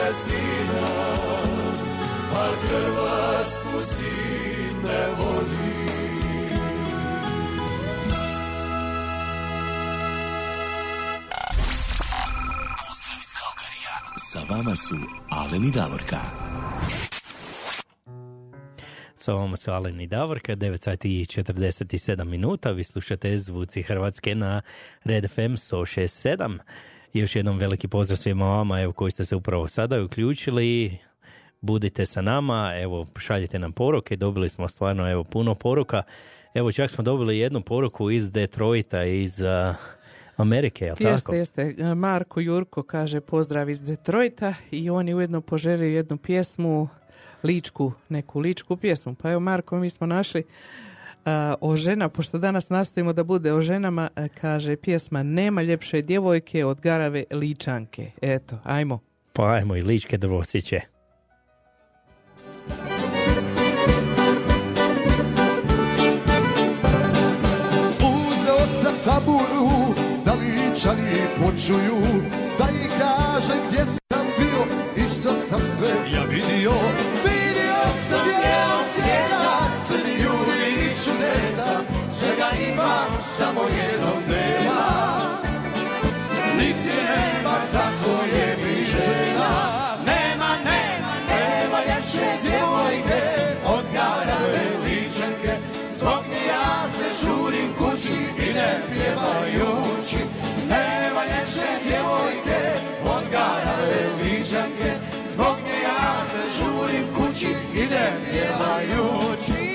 destina, al Hrvatsku si ne voli. Pozdrav iz Kalkarija. Sa vama su Alen i Davorka. Sa vama su Alen i Davorka, 9 sati i 47 minuta. Vi slušate zvuci Hrvatske na Red FM 106.7. Još jednom veliki pozdrav svima vama evo, koji ste se upravo sada uključili. Budite sa nama, evo šaljite nam poruke, dobili smo stvarno evo puno poruka. Evo čak smo dobili jednu poruku iz Detroita, iz uh, Amerike, jel Jeste, tako? jeste. Marko Jurko kaže pozdrav iz Detroita i on je ujedno poželio jednu pjesmu, ličku, neku ličku pjesmu. Pa evo Marko, mi smo našli o žena, pošto danas nastojimo da bude o ženama, uh, kaže pjesma Nema ljepše djevojke od garave ličanke. Eto, ajmo. Pa ajmo i ličke drvosiće. Uzeo sam taburu da ličani počuju Da ih kažem gdje sam bio i što sam sve ja Vidio ne pjevajući Nema ljepše djevojke Od garave ličanke Zbog nje ja se žurim kući i ne pjevajući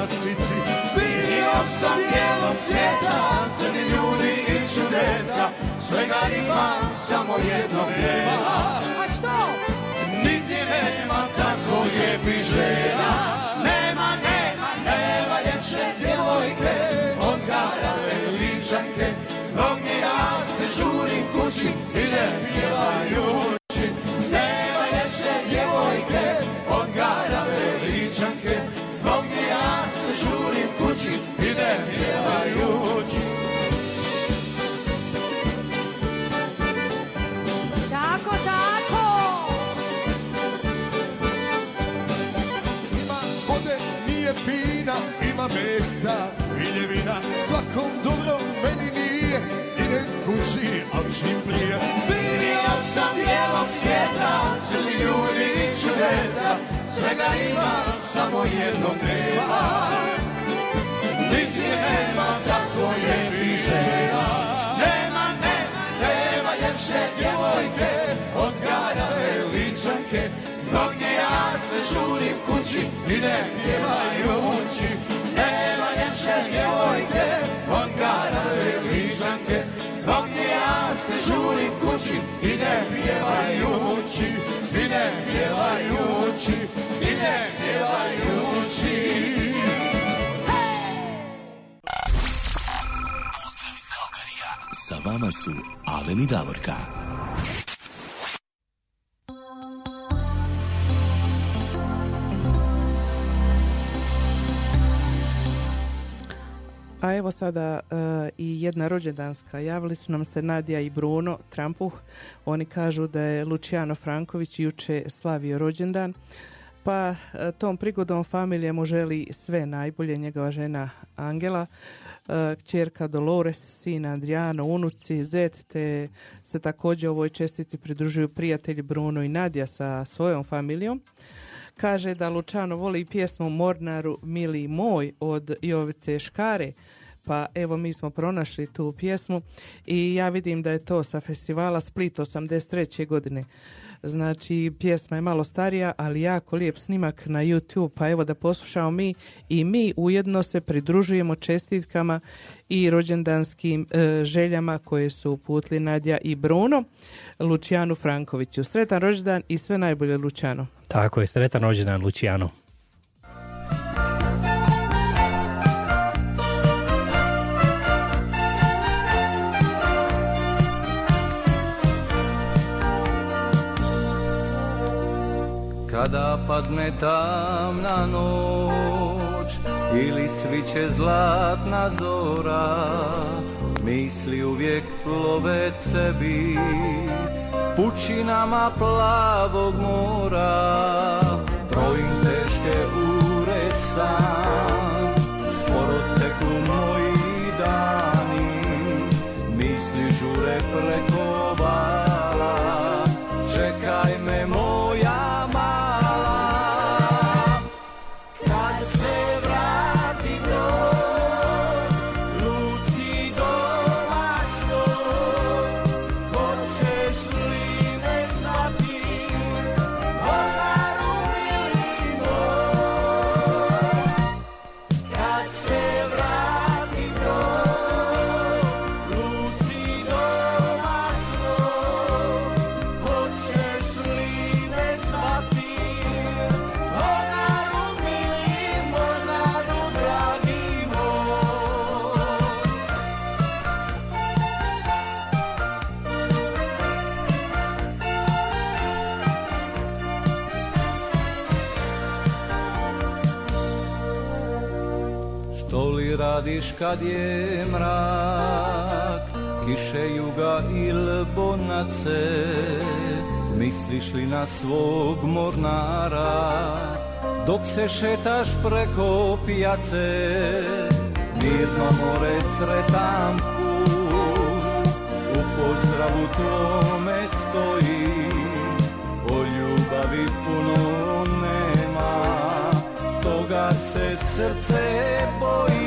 na slici. Vidio sam bijelo svijeta, crni ljudi i čudesa, svega ima, samo jednog nema. A što? Nigdje nema tako lijepi žena, nema, nema, nema ljepše djevojke, od garave ličanke, zbog nje ja se žurim kući, idem pjevajući. Nema čudesa, svega ima, samo jednog nema. Nigdje nema tako lijepi žena, nema, nema, nema ljepše djevojke, od garave ličanke, zbog nje ja se žurim kući, idem pjevajući. Nema Sa vama su Alen i Davorka. A evo sada e, i jedna rođendanska. Javili su nam se Nadija i Bruno Trampuh. Oni kažu da je Luciano Franković juče slavio rođendan. Pa e, tom prigodom familija mu želi sve najbolje. Njegova žena Angela, kćerka Dolores, sin Adriano, unuci, zet, te se također ovoj čestici pridružuju prijatelji Bruno i Nadija sa svojom familijom. Kaže da Lučano voli pjesmu Mornaru Mili moj od Jovice Škare. Pa evo mi smo pronašli tu pjesmu i ja vidim da je to sa festivala Split 83. godine. Znači pjesma je malo starija, ali jako lijep snimak na YouTube, pa evo da poslušamo mi i mi ujedno se pridružujemo čestitkama i rođendanskim e, željama koje su uputili Nadja i Bruno Lucijanu Frankoviću. Sretan rođendan i sve najbolje Lucijano. Tako je, sretan rođendan Lucijano. Padne tamna noć ili sviće zlatna zora. Misli uvijek plove tebi pućinama plavog mora. Brojim teške ure sam Sporo teku moji dani. Misli žure preko kad je mrak Kiše juga il bonace Misliš li na svog mornara? Dok se šetaš preko pijace Mirno more sretan put U pozdravu tvome stoji O ljubavi puno nema Toga se srce boji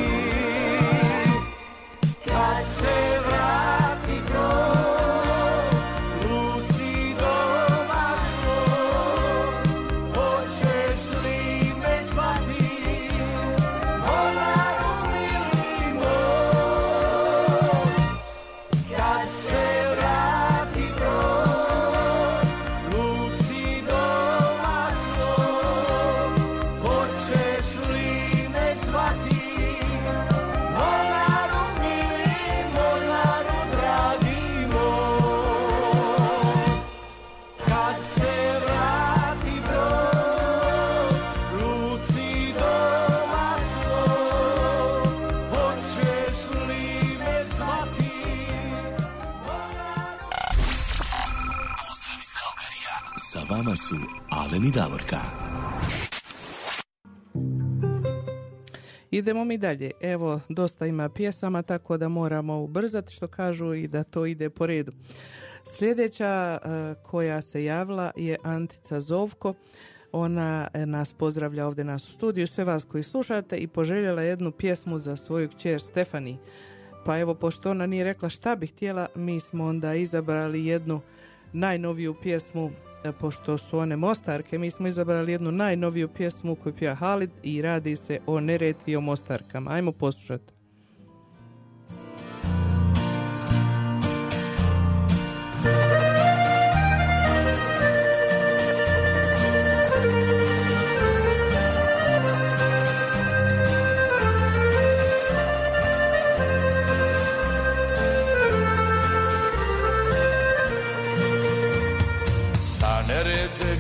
Alen i Davorka. Idemo mi dalje. Evo, dosta ima pjesama, tako da moramo ubrzati što kažu i da to ide po redu. Sljedeća e, koja se javila je Antica Zovko. Ona nas pozdravlja ovdje nas u studiju, sve vas koji slušate i poželjela jednu pjesmu za svoju kćer Stefani. Pa evo, pošto ona nije rekla šta bi htjela, mi smo onda izabrali jednu najnoviju pjesmu, pošto su one Mostarke, mi smo izabrali jednu najnoviju pjesmu koju pija Halid i radi se o Neretvi i o Mostarkama. Ajmo poslušati.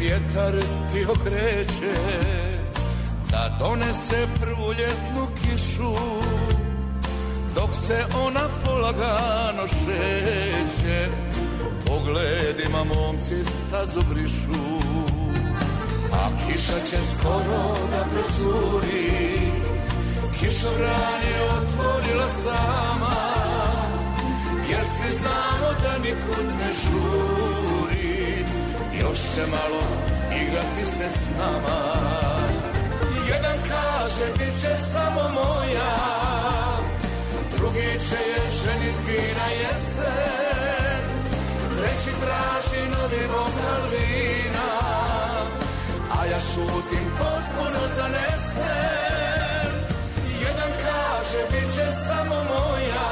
Vjetar ti okreće Da donese prvu ljetnu kišu Dok se ona polagano šeće. Pogledima momci stazu brišu A kiša će skoro da procuri Kišobran je otvorila sama Jer svi znamo da nikud ne žuri Još će malo igrati se s nama. Jedan kaže bit će samo moja. Drugi će je ženiti na jesen. Treći traži novi vokal vina. A ja šutim potpuno zanesen. Jedan kaže bit će samo moja.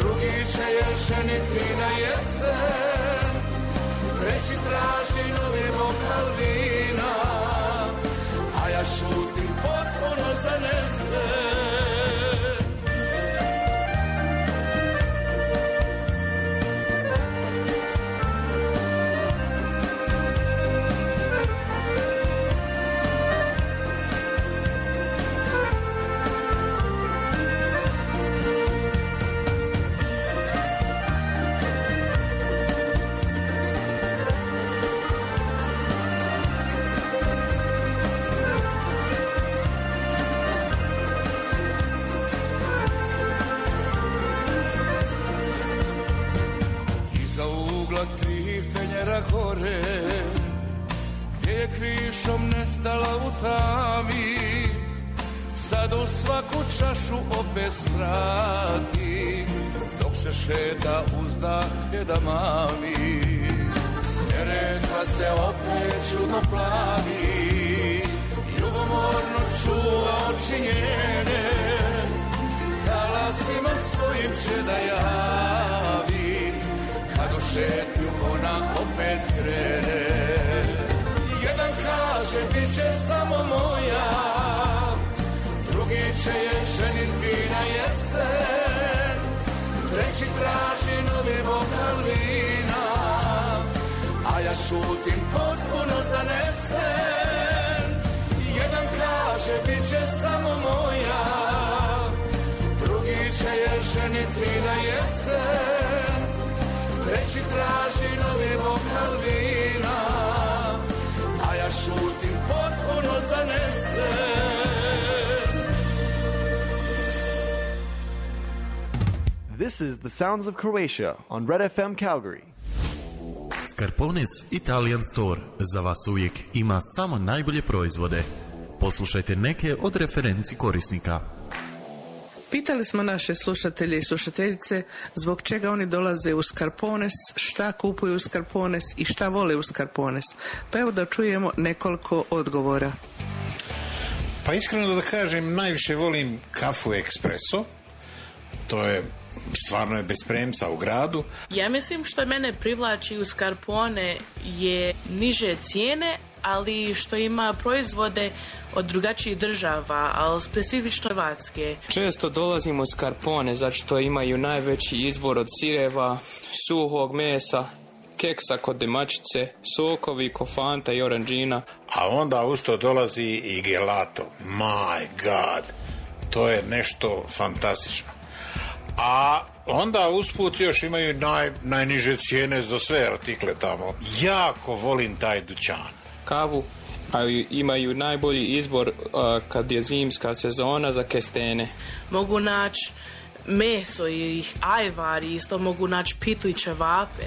Drugi će je ženiti na jesen traži novi vokal vina A ja šutim potpuno zanesen nestala u tami. Sad u svaku čašu opet strati Dok se šeta uzdah da mami. Neretva se opet čudno plavi Ljubomorno čuva oči njene. Talasima svojim će da javi Kad u šetnju ona opet krene kaže bit će samo moja. Drugi će je ženiti na jesen. Treći traži novi vokal vina. A ja šutim potpuno zanesen. Jedan kaže bit će samo moja. Drugi će je ženiti na jesen. Treći traži novi vokal vina This is the sounds of Croatia on Red FM Calgary. Scarpones Italian Store za vas uvijek ima samo najbolje proizvode. Poslušajte neke od referenci korisnika. Pitali smo naše slušatelje i slušateljice zbog čega oni dolaze u Skarpones, šta kupuju u Skarpones i šta vole u Skarpones. Pa evo da čujemo nekoliko odgovora. Pa iskreno da kažem, najviše volim kafu ekspreso. To je stvarno je bez premca u gradu. Ja mislim što mene privlači u Scarpone je niže cijene, ali što ima proizvode od drugačijih država, ali specifično Hrvatske. Često dolazim u Skarpone zato što imaju najveći izbor od sireva, suhog mesa, keksa kod demačice, sokovi, kofanta i oranđina. A onda usto dolazi i gelato. My God. To je nešto fantastično. A onda usput još imaju naj, najniže cijene za sve artikle tamo. Jako volim taj dućan. Kavu a imaju najbolji izbor a, kad je zimska sezona za kestene. Mogu naći meso i ajvar, isto mogu naći pitu i ćevape.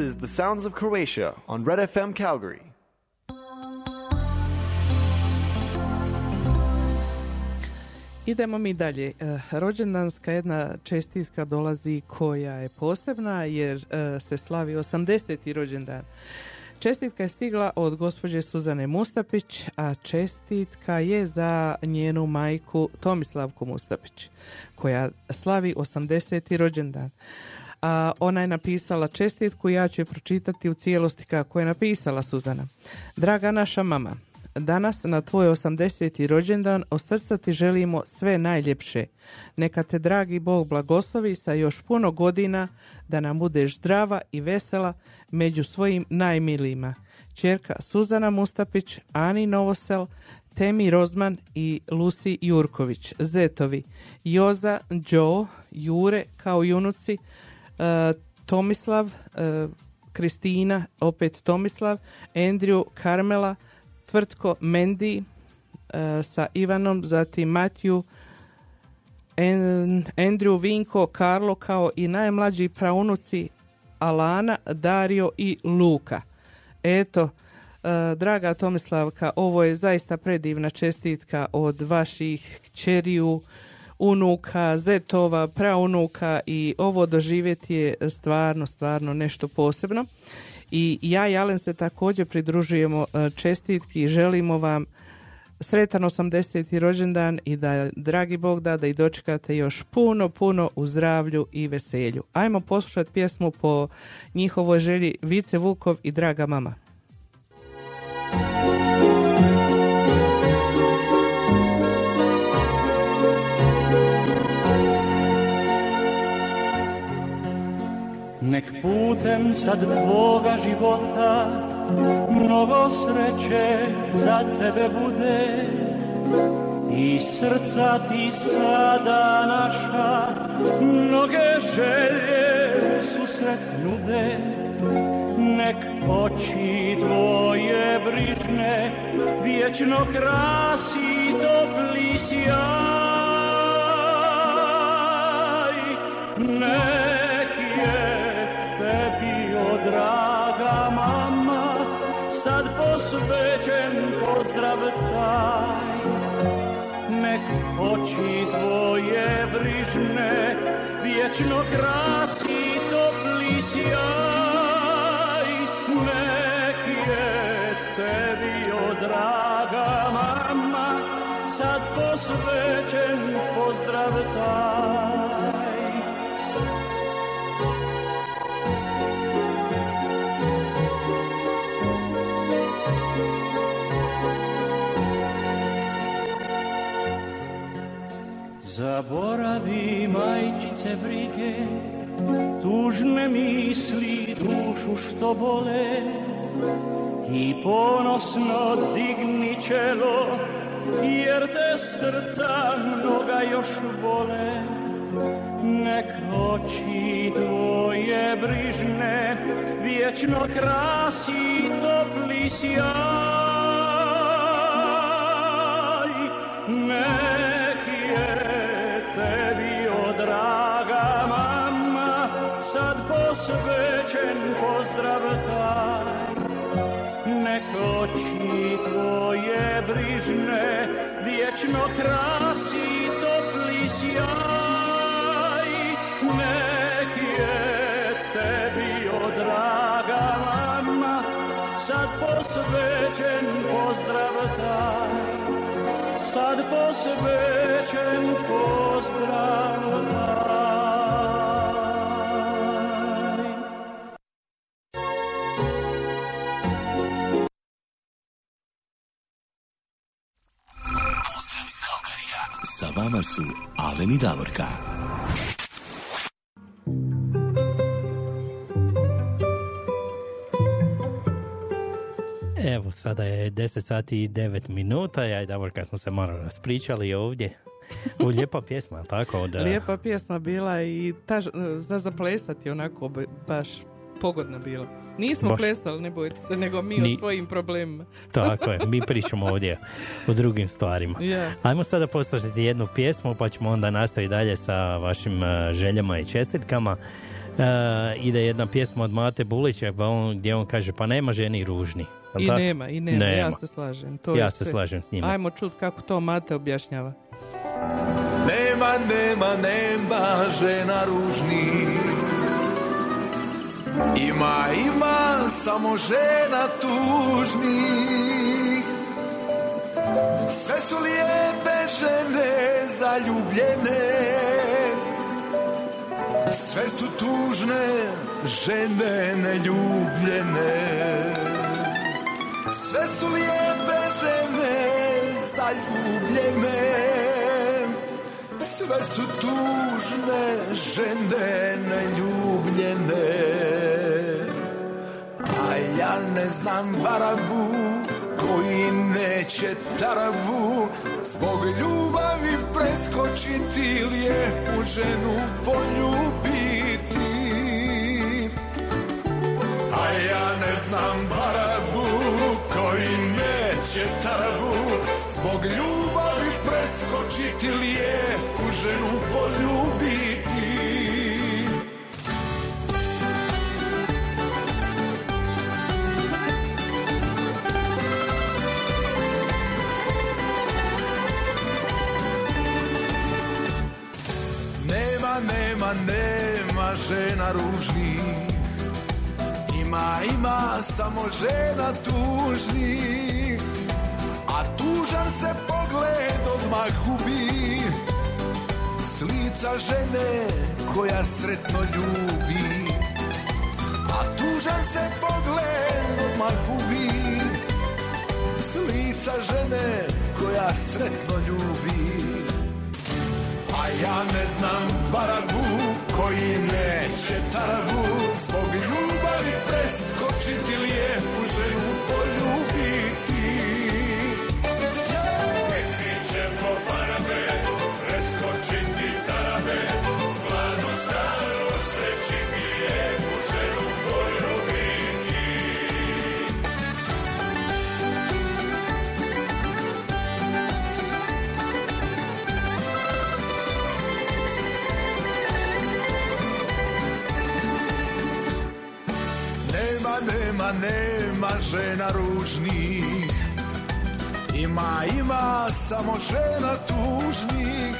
Is The Sounds of Croatia on Red FM Calgary. Idemo mi dalje. E, Rođendanska jedna čestitka dolazi koja je posebna jer e, se slavi 80. rođendan. Čestitka je stigla od gospođe Suzane Mustapić, a čestitka je za njenu majku Tomislavku Mustapić, koja slavi 80. rođendan. A ona je napisala čestitku, ja ću je pročitati u cijelosti kako je napisala Suzana. Draga naša mama, Danas na tvoj 80. rođendan od srca ti želimo sve najljepše. Neka te dragi Bog blagoslovi sa još puno godina da nam budeš zdrava i vesela među svojim najmilijima. Čerka Suzana Mustapić, Ani Novosel, Temi Rozman i Lusi Jurković. Zetovi Joza, Joe, Jure kao i unuci, e, Tomislav, e, Kristina, opet Tomislav, Andrew, Karmela, Tvrtko Mendi e, sa Ivanom, zatim Matju, En- Andrew, Vinko, Karlo kao i najmlađi praunuci Alana, Dario i Luka. Eto, e, draga Tomislavka, ovo je zaista predivna čestitka od vaših kćeriju, unuka, zetova, praunuka i ovo doživjeti je stvarno, stvarno nešto posebno. I ja i Alen se također pridružujemo e, čestitki i želimo vam sretan 80. rođendan i da, dragi Bog da, da i dočekate još puno, puno u zdravlju i veselju. Ajmo poslušati pjesmu po njihovoj želji Vice Vukov i Draga mama. Nek putem sad tvoga života mnogo sreće za tebe bude. I srca ti sada naša mnoge želje susret nude. Nek oči tvoje brižne vječno krasi topli sjaj. Nek vječno krasi topli sjaj. Nek je tebi o draga mama sad posvećen pozdrav taj Zaboravi majčice brige, tužne misli dušu što bole i ponosno digni čelo, jer te srca mnoga još vole. Nek oči tvoje brižne vječno krasi topli sjaj. Posvećen pozdrav taj. Nek oči tvoje brižne vječno krasi topli sjaj. Nek je tebi, o draga mama, sad posvećen pozdrav taj. Sad posvećen pozdrav vama su Alen i Davorka. Evo, sada je 10 sati i 9 minuta, ja i Davor kad smo se malo raspričali ovdje. U lijepa pjesma, tako? Od, Lijepa pjesma bila i ta, za zaplesati onako baš pogodna bila. Nismo Baš. plesali, ne bojte se, nego mi Ni- o svojim problemima. (laughs) Tako je, mi pričamo ovdje o drugim stvarima. Je. Ajmo sada poslušati jednu pjesmu, pa ćemo onda nastaviti dalje sa vašim eh, željama i čestitkama. Eh, ide jedna pjesma od Mate Bulića pa on, gdje on kaže pa nema ženi ružni. I tako? nema, i nema, ja se slažem. To ja se sve. slažem s njima. Ajmo čut kako to Mate objašnjava. Nema, nema, nema žena ružni Ima, ima samo žena tužnih. Sve su lijepe žene zaljubljene. Sve su tužne žene neljubljene. Sve su lijepe žene zaljubljene sve su tužne žene neljubljene. A ja ne znam barabu koji neće tarabu Zbog ljubavi preskočiti lijepu ženu poljubiti. A ja ne znam barabu koji neće tarabu Zbog ljubavi preskočiti lijepu ženu poljubiti. Nema, nema, nema žena ružnih. Ima, ima samo žena tužnih. A tužan se pogled odmah gubi Lica žene koja sretno ljubi A tužan se pogled odmah gubi. S lica žene koja sretno ljubi A ja ne znam barabu koji neće tarabu. Zbog ljubavi preskočiti lijepu ženu poljubiti nema, žena ružnih. Ima, ima samo žena tužnih.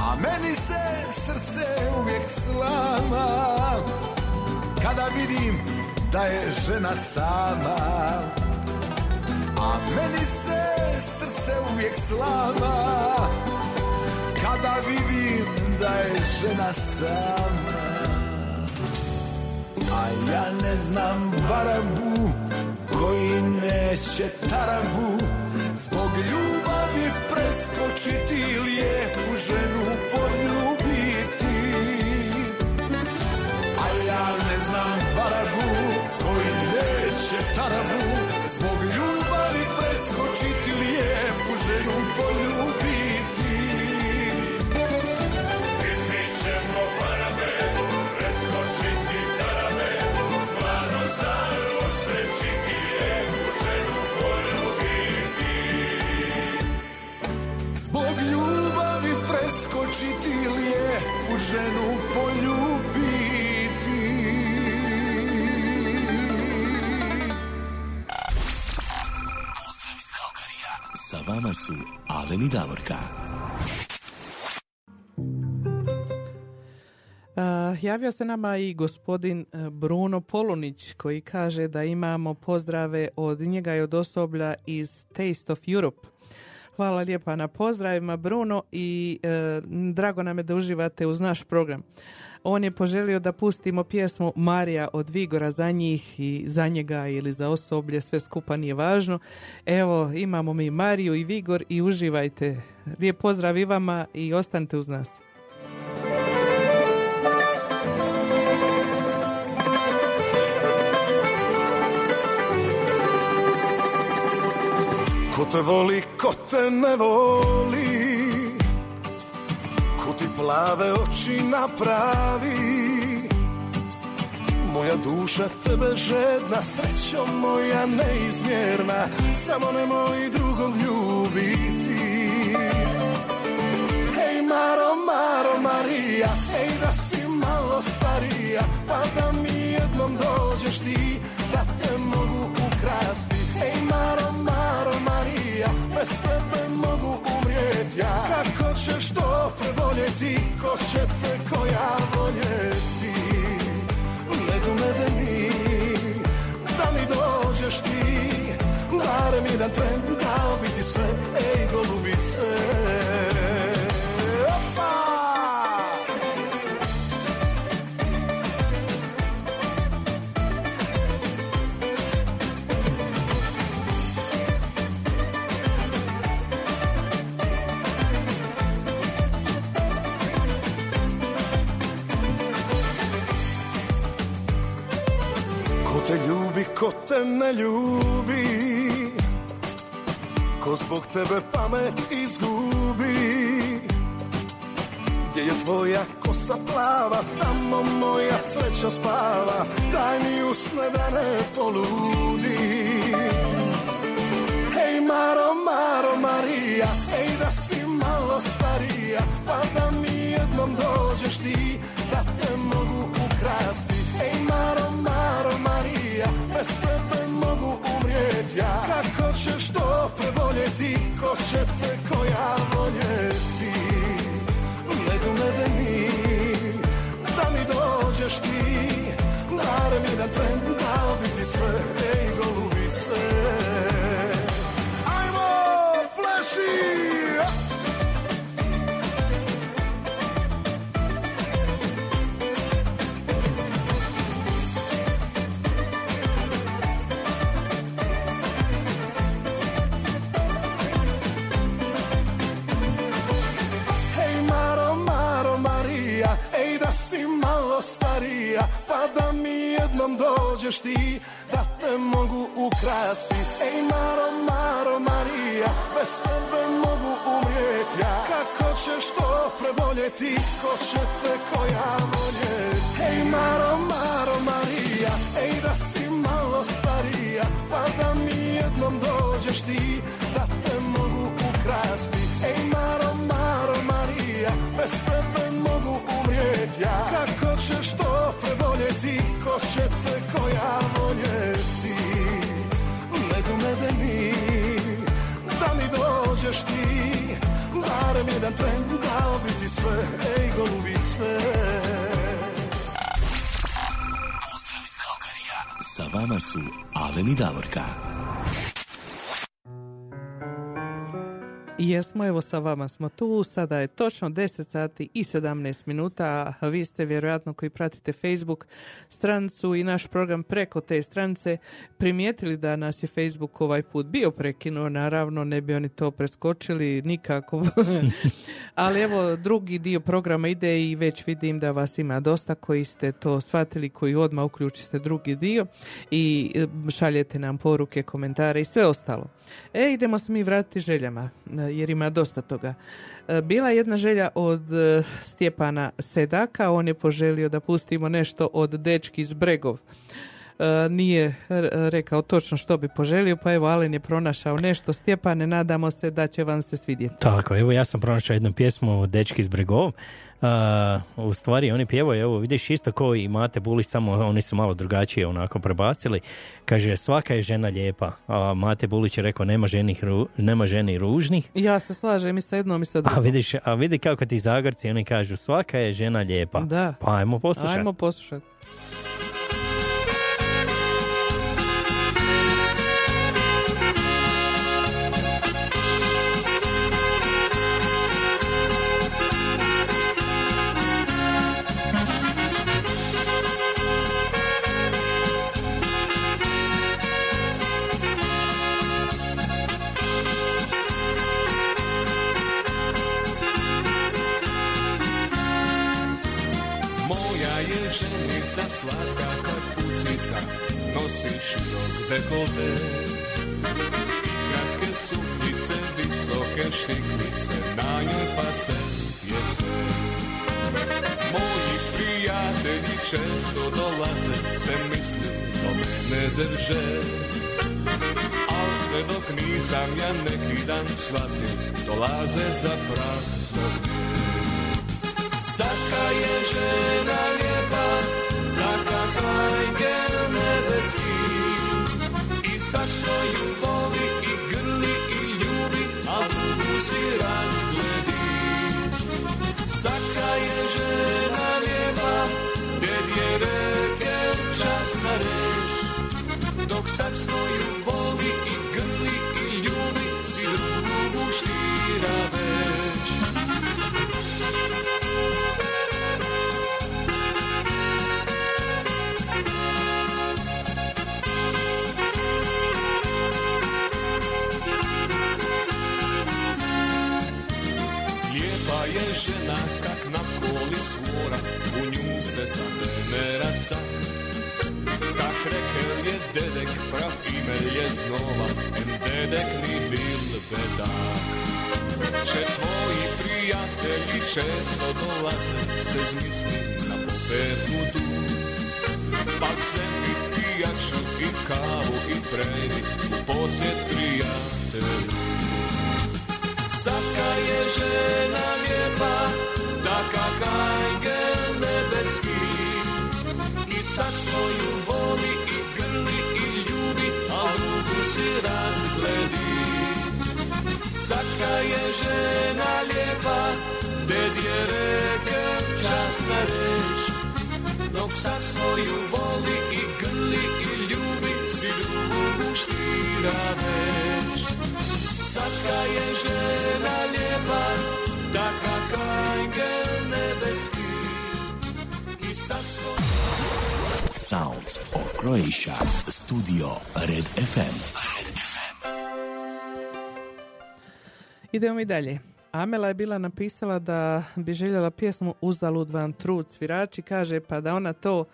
A meni se srce uvijek slama. Kada vidim da je žena sama. A meni se srce uvijek slama. Kada vidim da je žena sama ja ne znam barabu koji neće tarabu Zbog ljubavi preskočiti lijepu ženu poljubiti. A ja ne znam barabu koji neće tarabu Zbog ljubavi preskočiti lijepu ženu poljubiti lijepu ženu poljubiti Pozdrav iz Kalkarija. Sa vama su Alen i Davorka. Uh, javio se nama i gospodin uh, Bruno Polunić koji kaže da imamo pozdrave od njega i od osoblja iz Taste of Europe. Hvala lijepa na pozdravima Bruno i uh, drago nam je da uživate uz naš program. On je poželio da pustimo pjesmu Marija od Vigora za njih i za njega ili za osoblje, sve skupa nije važno. Evo, imamo mi Mariju i Vigor i uživajte. Lijep pozdrav i vama i ostanite uz nas. Ko te voli, ko te ne voli. Ko ti plave oči napravi. Moja duša tebe žedna Srećo moja neizmjerna. Samo nemoj drugog ljubiti. Hej Maro, Maro, Marija Hej da si malo starija. Pa da mi jednom dođeš ti Da te mogu ukrasti Hej Maro, Maro, Marija Bez tebe mogu umrijet ja. Kako ćeš to preboljeti? Ko će te koja voljeti? Ledu medeni Da mi dođeš ti. Barem jedan tren Dao bi ti sve. Ej golubice te ne ljubi Ko zbog tebe pamet izgubi. Gdje je tvoja kosa plava Tamo moja sreća spava Daj mi usne da ne poludi Hej Maro, Maro, Marija Ej da si malo starija Pa da mi jednom dođeš ti Da te mogu ukrasti. Ej Maro, Maro, Marija Bez tebe mogu umrijet ja. Kako ćeš to preboljeti Ko će te koja voljeti? Ledu medeni Da mi dođeš ti. Barem jedan tren Dao bi ti sve Ej golubice dođeš ti Da te mogu ukrasti. Ej Maro, Maro, Marija Bez tebe mogu umrijet ja. Kako ćeš to preboljeti? Ko će te koja voljet Ej Maro, Maro, Marija Ej da si malo starija Pa da mi jednom dođeš ti Da te mogu ukrasti. Ej Maro, Maro, Marija Bez tebe mogu umrijet ja. Kako te koja voljeti Medu medeni Da mi dođeš ti Barem jedan tren Dao bi ti sve Ej golubice Pozdrav iz Kalkarija. Sa vama su Alen i Davorka. Jesmo, evo sa vama smo tu, sada je točno 10 sati i 17 minuta, vi ste vjerojatno koji pratite Facebook stranicu i naš program preko te stranice primijetili da nas je Facebook ovaj put bio prekinuo, naravno ne bi oni to preskočili nikako, (laughs) ali evo drugi dio programa ide i već vidim da vas ima dosta koji ste to shvatili, koji odmah uključite drugi dio i e, šaljete nam poruke, komentare i sve ostalo. E, idemo se mi vratiti željama, e, jer ima dosta toga. E, Bila je jedna želja od e, Stjepana Sedaka, on je poželio da pustimo nešto od Dečki iz Bregov. E, Nije rekao točno što bi poželio, pa evo Alen je pronašao nešto. Stjepane, nadamo se da će vam se svidjeti. Tako, evo ja sam pronašao jednu pjesmu Dečki iz Bregov. A, u stvari oni pjevaju, evo vidiš isto kao i Mate Bulić, samo oni su malo drugačije onako prebacili. Kaže, svaka je žena lijepa. A Mate Bulić je rekao, nema, ženih, ru- nema ženi ružnih. Ja se slažem i sa jednom i sa A drugom. vidiš, a vidi kako ti Zagorci, oni kažu, svaka je žena lijepa. Da. Pa ajmo poslušati. Ajmo poslušati. Studio Red FM. Red FM. Idemo mi dalje. Amela je bila napisala da bi željela pjesmu Uzalud vam trud svirači, kaže pa da ona to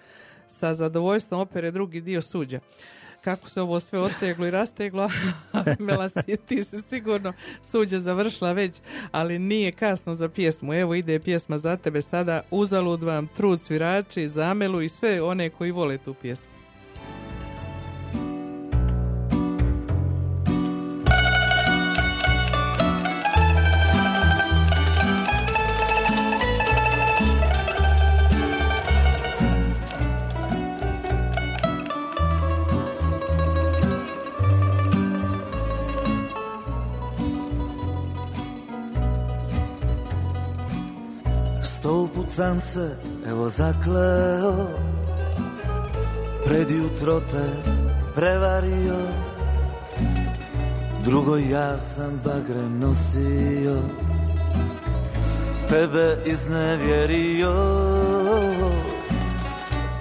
sa zadovoljstvom opere drugi dio suđa. Kako se ovo sve oteglo i rasteglo, (laughs) Mela, ti- ti si sigurno suđa završila već, ali nije kasno za pjesmu. Evo ide pjesma za tebe sada, uzalud vam trud svirači, zamelu i sve one koji vole tu pjesmu. Sto put sam se evo zakleo. Pred jutro te prevario. Drugo ja sam bagre nosio. Tebe iznevjerio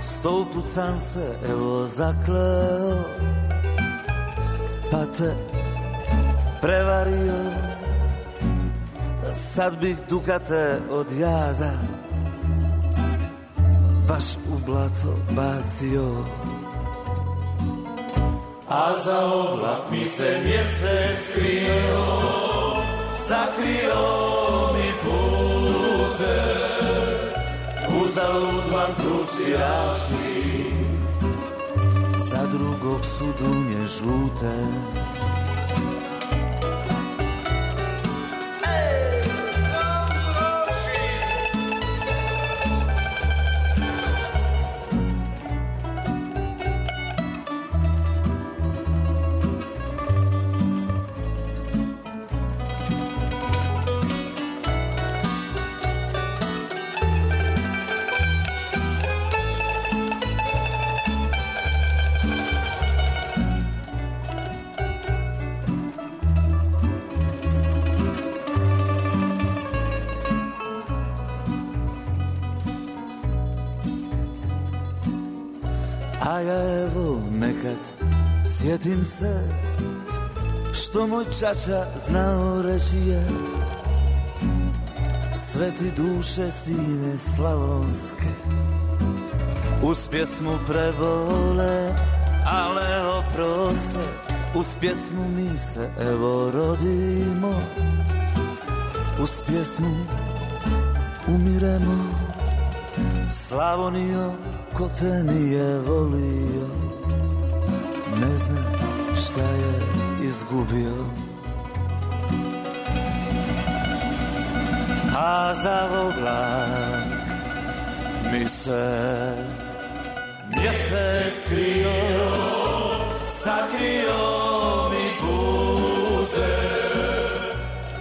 Sto put sam se evo zakleo. Pa te prevario Sad bih dukate od jada Baš u blato bacio. A za oblak mi se mjesec skrio Sakrio mi pute. Uzalud vam kruci raši Za drugog su dunje žute Moj čača znao reći je. Sve ti duše sine slavonske Uz pjesmu prebole, ale oproste. Uz pjesmu mi se evo rodimo. Uz pjesmu umiremo. Slavonio, ko te nije volio Ne zna šta je izgubio. A za oblak mi se mjesec krio Sakrio mi pute.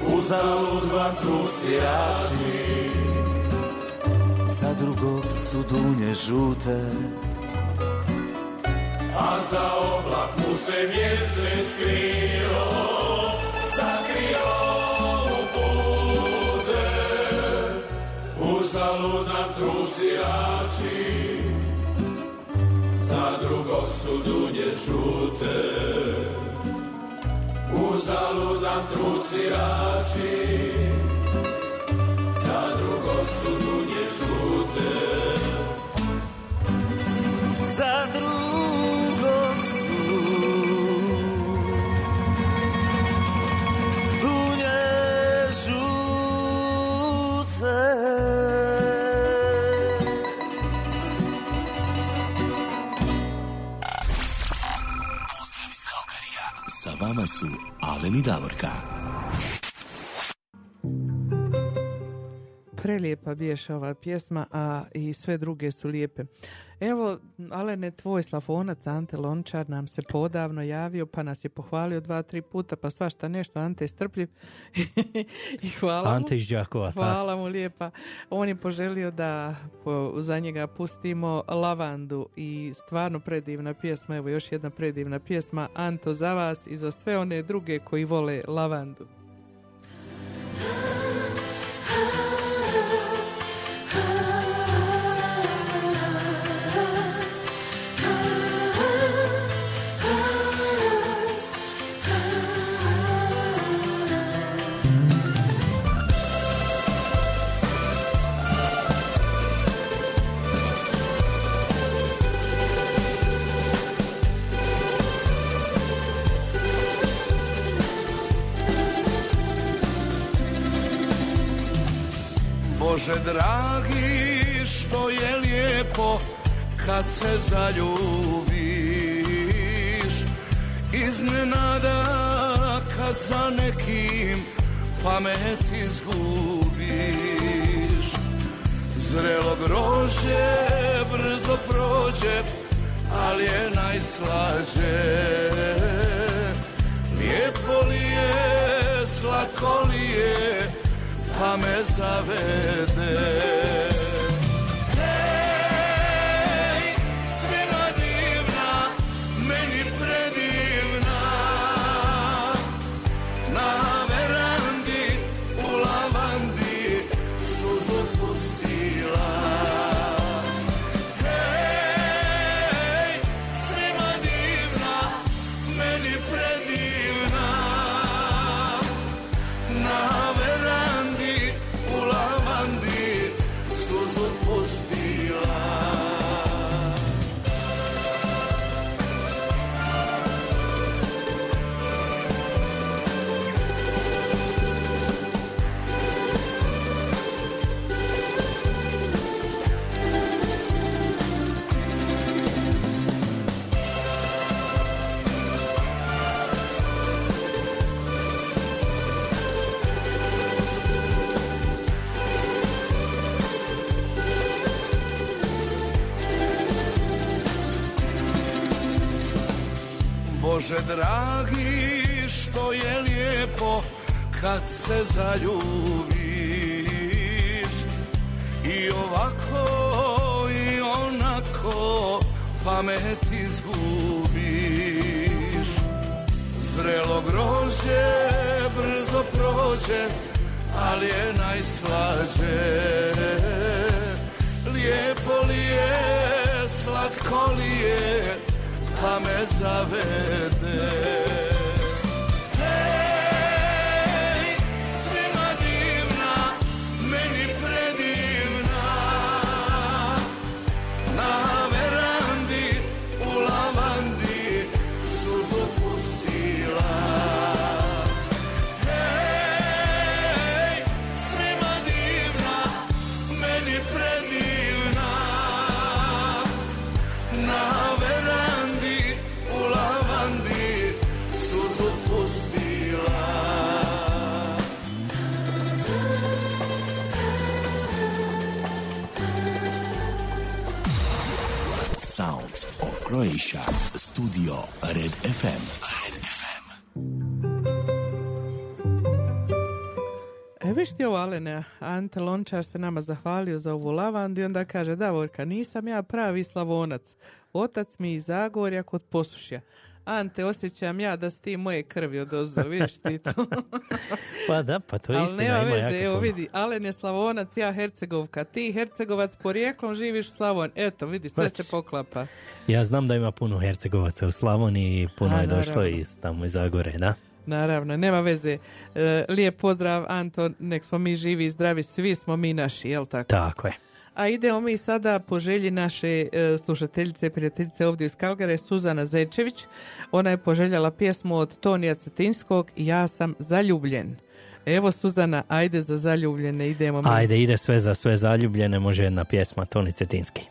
Uzalud vam truci rači za drugog su dunje žute A za oblak mu se mjesec skrio, sakrio mu pute. Uzalud nam trucirači, za drugog su dunje žute. Uzalud nam trucirači, za drugog su dunje žute. za drugog vama su Alen i Davorka. Prelijepa biješ ova pjesma, a i sve druge su lijepe. Evo, Alene, tvoj slafonac Ante Lončar nam se podavno javio, pa nas je pohvalio dva, tri puta, pa svašta nešto, Ante je strpljiv. (laughs) I hvala mu. Ante iz Đakova, tako. Hvala mu lijepa. On je poželio da za njega pustimo Lavandu i stvarno predivna pjesma, evo još jedna predivna pjesma, Anto za vas i za sve one druge koji vole Lavandu. Dragi, što je lijepo kad se zaljubiš. Iznenada kad za nekim pamet izgubiš. Zrelo grože brzo prođe, ali je najslađe. Lijepo li je, slatko li je, pa me zavede Bože dragi, što je lijepo kad se zaljubiš. I ovako i onako pamet izgubiš. Zrelo grože brzo prođe, ali je najslađe. Lijepo li je, slatko li je, pa me zavede Hej, Croatia. Studio Red FM. Red FM. E viš ti ovo Alene, Ante Lončar se nama zahvalio za ovu lavandu i onda kaže Davorka, nisam ja pravi slavonac, otac mi iz Zagorja kod posušja. Ante, osjećam ja da si ti moje krvi odozdo, vidiš ti to. (laughs) Pa da, pa to je Ali istina. nema ima veze, jako evo vidi, Alen je Slavonac, ja Hercegovka, ti Hercegovac porijeklom živiš u Slavon. Eto, vidi, sve Već. se poklapa. Ja znam da ima puno Hercegovaca u Slavoniji i puno A, je došlo naravno. iz tamo iz Zagore, da? Naravno, nema veze. E, lijep pozdrav, Anto, nek smo mi živi i zdravi, svi smo mi naši, jel tako? Tako je. A idemo mi sada po želji naše e, slušateljice i prijateljice ovdje iz Kalgare, Suzana Zečević. Ona je poželjala pjesmu od Tonija Cetinskog Ja sam zaljubljen. Evo Suzana, ajde za zaljubljene, idemo mi. Ajde, ide sve za sve zaljubljene, može jedna pjesma Toni Cetinski.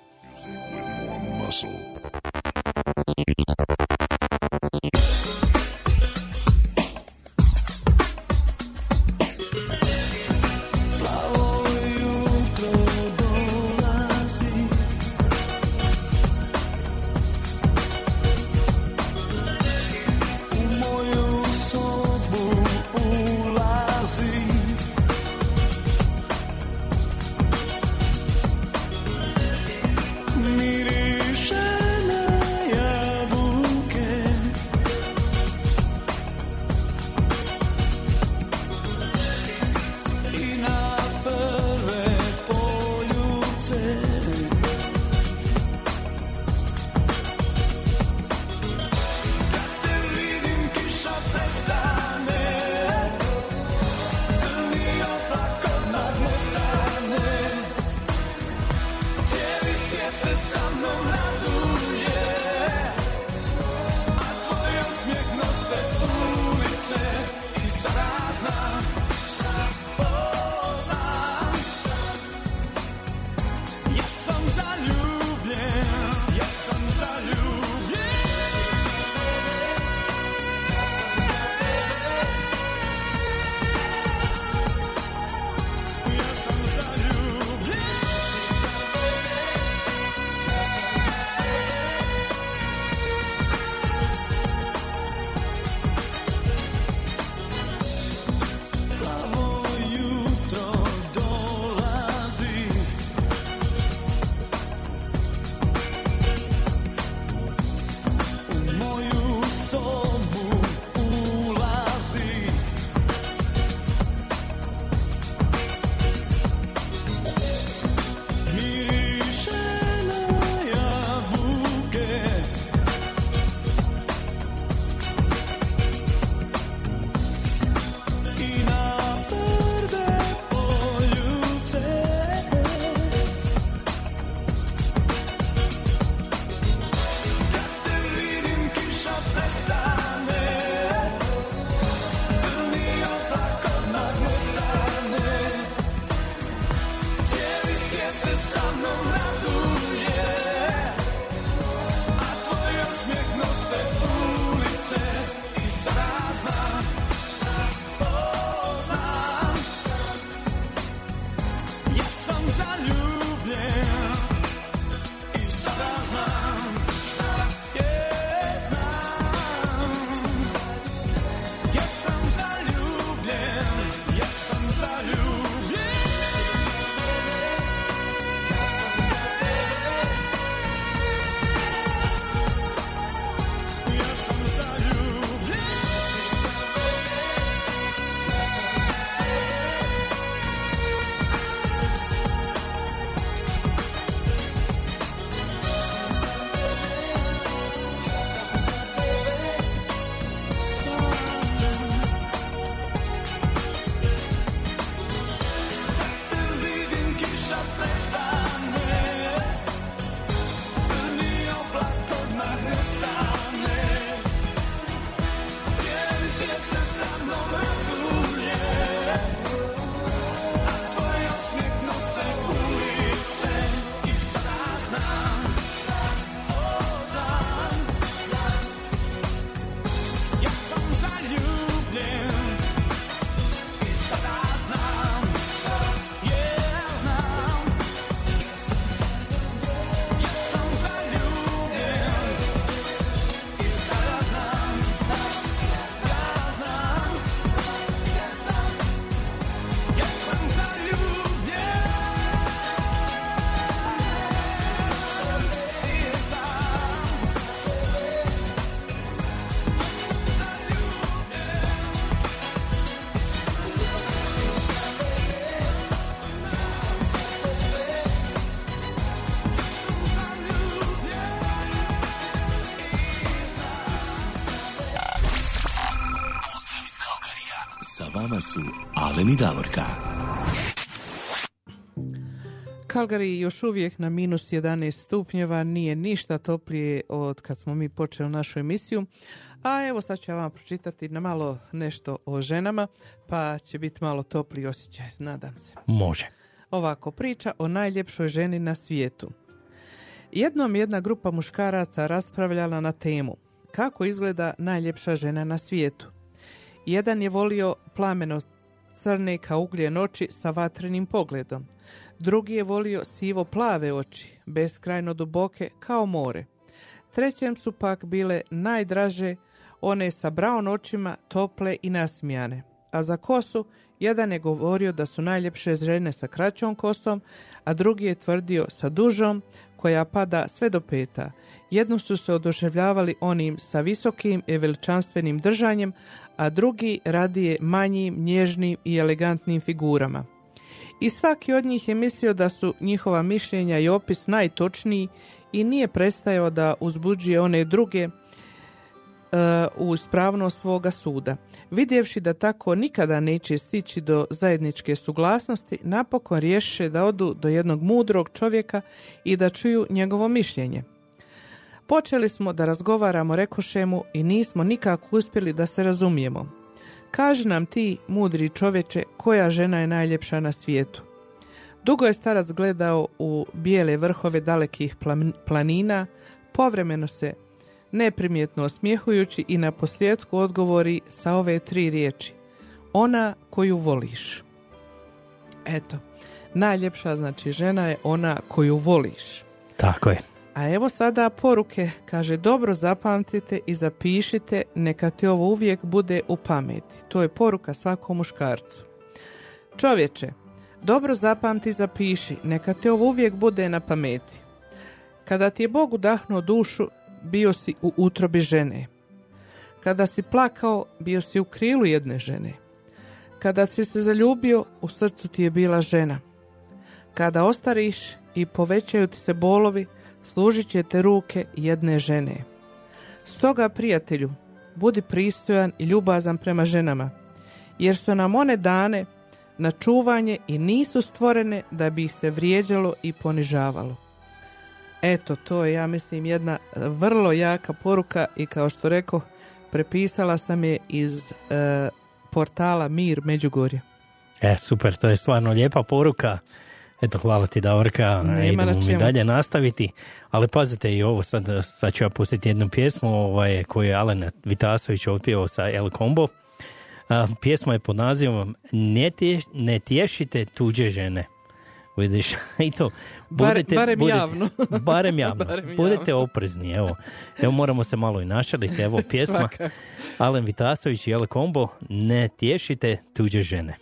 Su Alen i Davorka. Calgary još uvijek na minus 11 stupnjeva, nije ništa toplije od kad smo mi počeli našu emisiju. A evo sad ću ja vam pročitati na malo nešto o ženama, pa će biti malo topliji osjećaj, nadam se. Može. Ovako, priča o najljepšoj ženi na svijetu. Jednom jedna grupa muškaraca raspravljala na temu kako izgleda najljepša žena na svijetu. Jedan je volio plameno crne kao ugljen oči sa vatrenim pogledom. Drugi je volio sivo plave oči, beskrajno duboke kao more. Trećem su pak bile najdraže one sa brown očima, tople i nasmijane. A za kosu jedan je govorio da su najljepše žene sa kraćom kosom, a drugi je tvrdio sa dužom koja pada sve do peta. Jedno su se oduševljavali onim sa visokim i veličanstvenim držanjem, a drugi radije manjim, nježnim i elegantnim figurama. I svaki od njih je mislio da su njihova mišljenja i opis najtočniji i nije prestajao da uzbuđuje one druge e, u ispravnost svoga suda. Vidjevši da tako nikada neće stići do zajedničke suglasnosti, napokon riješe da odu do jednog mudrog čovjeka i da čuju njegovo mišljenje. Počeli smo da razgovaramo rekošemu i nismo nikako uspjeli da se razumijemo. Kaži nam ti, mudri čovječe, koja žena je najljepša na svijetu. Dugo je starac gledao u bijele vrhove dalekih planina, povremeno se neprimjetno osmijehujući i na posljedku odgovori sa ove tri riječi. Ona koju voliš. Eto, najljepša znači žena je ona koju voliš. Tako je. A evo sada poruke, kaže dobro zapamtite i zapišite, neka ti ovo uvijek bude u pameti. To je poruka svakom muškarcu. Čovječe, dobro zapamti i zapiši, neka ti ovo uvijek bude na pameti. Kada ti je Bog udahnuo dušu, bio si u utrobi žene. Kada si plakao, bio si u krilu jedne žene. Kada si se zaljubio, u srcu ti je bila žena. Kada ostariš i povećaju ti se bolovi, služit će te ruke jedne žene. Stoga, prijatelju, budi pristojan i ljubazan prema ženama, jer su nam one dane na čuvanje i nisu stvorene da bi ih se vrijeđalo i ponižavalo. Eto, to je, ja mislim, jedna vrlo jaka poruka i kao što rekao, prepisala sam je iz e, portala Mir Međugorje. E, super, to je stvarno lijepa poruka. Eto, hvala ti Davorka, Nema idemo mi dalje nastaviti. Ali pazite i ovo, sad, sad ću ja pustiti jednu pjesmu ovaj, koju je Alen Vitasović otpjevao sa El Combo. A, pjesma je pod nazivom Ne, tješ- ne tješite tuđe žene. Vidiš, (laughs) i to. Budite, barem budite- javno. (laughs) barem javno. Barem javno. Budite oprezni, evo. Evo moramo se malo i našaliti, evo pjesma. Alen Vitasović i El Combo, Ne tješite tuđe žene.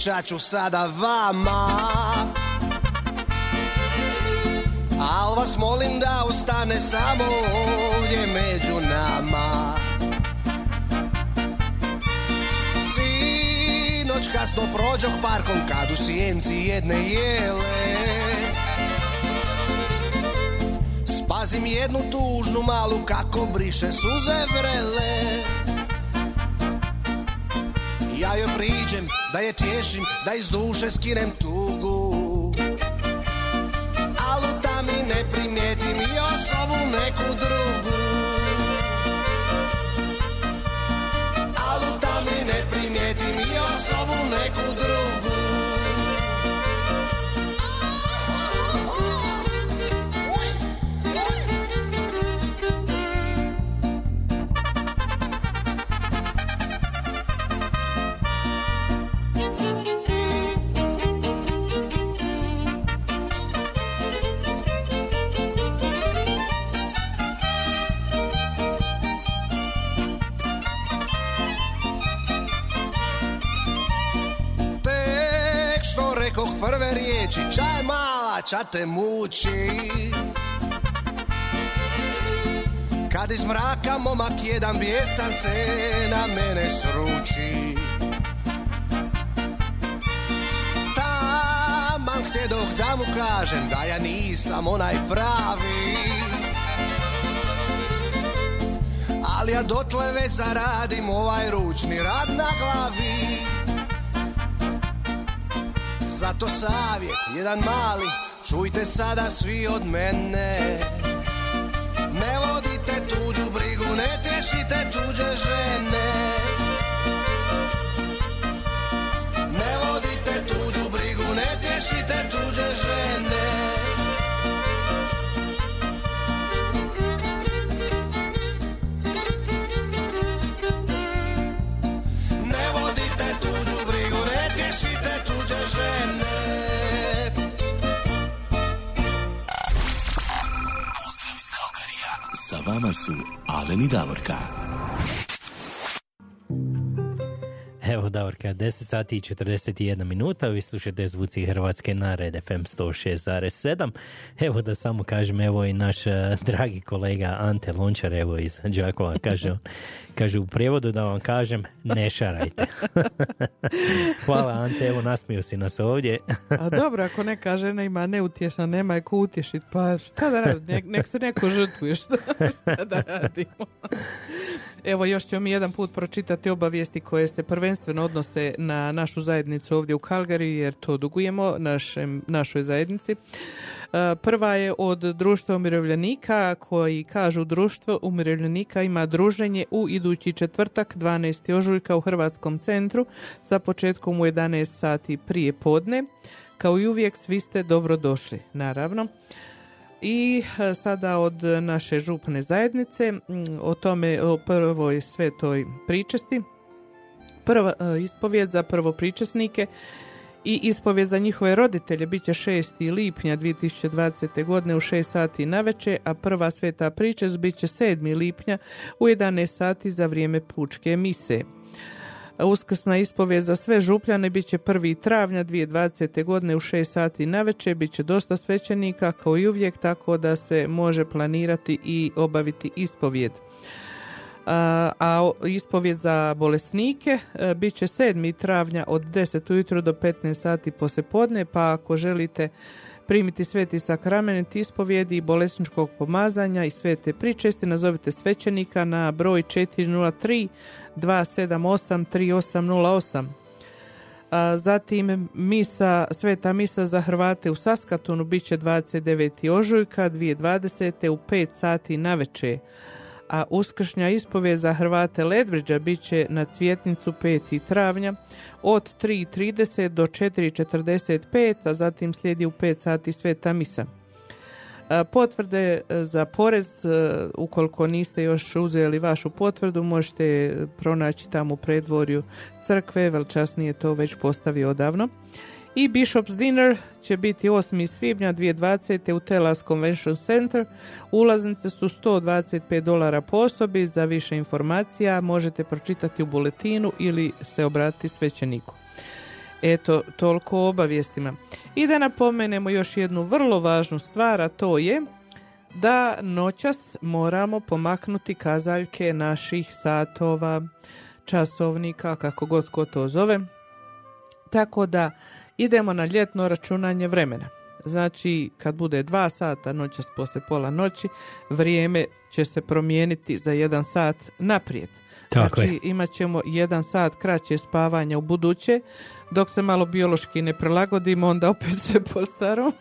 Ispričat ću sada vama. Al vas molim da ostane samo ovdje među nama. Sinoć kasno prođoh parkom kad u sjenci jedne jele. Spazim jednu tužnu malu kako briše suze vrele ja joj priđem, da je tješim, da iz duše skinem tugu. Alu da mi ne primijetim i osobu neku drugu prve riječi. Čaj mala, ča te muči? Kad iz mraka momak jedan bijesan se na mene sruči. Taman htjedoh da mu kažem da ja nisam onaj pravi. Ali ja dotle već zaradim ovaj ručni rad na glavi Zato savjet, jedan mali, čujte sada svi od mene. Ne vodite tuđu brigu, ne tešite tuđe žene Sa vama su Alen i Davorka. Evo Davorka, 10 sati i 41 minuta, vi slušate zvuci Hrvatske na Red FM 106.7. Evo da samo kažem, evo i naš eh, dragi kolega Ante Lončar, evo iz Đakova, kaže, (laughs) kaže u prijevodu da vam kažem, ne šarajte. (laughs) Hvala Ante, evo nasmiju si nas ovdje. A dobro, ako neka žena ima neutješna, nema je ko utješit, pa šta da radi, nek, nek se neko žrtvuje, šta, šta da radimo. Evo, još ćemo mi jedan put pročitati obavijesti koje se prvenstveno odnose na našu zajednicu ovdje u Kalgari, jer to dugujemo našem, našoj zajednici. E, Prva je od društva umirovljenika koji kažu društvo umirovljenika ima druženje u idući četvrtak 12. ožujka u Hrvatskom centru sa početkom u 11 sati prije podne. Kao i uvijek svi ste dobrodošli, naravno. I e, sada od naše župne zajednice o tome, o prvoj svetoj pričesti. Prva e, ispovjed za prvopričesnike i ispovjed za njihove roditelje bit će 6. lipnja 2020. godine u 6 sati naveče, a prva sveta pričest bit će 7. lipnja u 11 sati za vrijeme pučke mise. Uskrsna ispovijed za sve župljane bit će 1. travnja 2020. godine u 6 sati naveče, bit će dosta svećenika kao i uvijek tako da se može planirati i obaviti ispovjed. A, ispovjed za bolesnike e, bit će 7. travnja od 10 ujutro do 15 sati poslijepodne, pa ako želite primiti sveti sakrament ispovjedi i bolesničkog pomazanja i svete pričesti, nazovite svećenika na broj 403 278 3808. A, Zatim misa, sveta misa za Hrvate u Saskatunu bit će 29. ožujka 2020. u 5 sati naveče. A uskršnja ispovijed za Hrvate Ledbridža bit će na cvjetnicu 5. travnja od 3.30 do 4.45, a zatim slijedi u 5 sati sveta misa. Potvrde e, za porez, e, ukoliko niste još uzeli vašu potvrdu, možete pronaći tamo u predvorju crkve, velčasnije je to već postavio odavno. I Bishop's Dinner će biti 8. svibnja 2020. u Telas Convention Center. Ulaznice su 125 dolara po osobi. Za više informacija možete pročitati u buletinu ili se obratiti svećeniku. Eto, toliko o obavijestima. I da napomenemo još jednu vrlo važnu stvar, a to je da noćas moramo pomaknuti kazaljke naših satova, časovnika, kako god ko to zove. Tako da idemo na ljetno računanje vremena. Znači, kad bude dva sata noćas poslije pola noći, vrijeme će se promijeniti za jedan sat naprijed. Tako znači, je. imat ćemo jedan sat kraće spavanja u buduće, dok se malo biološki ne prilagodimo, onda opet sve (laughs) po starom.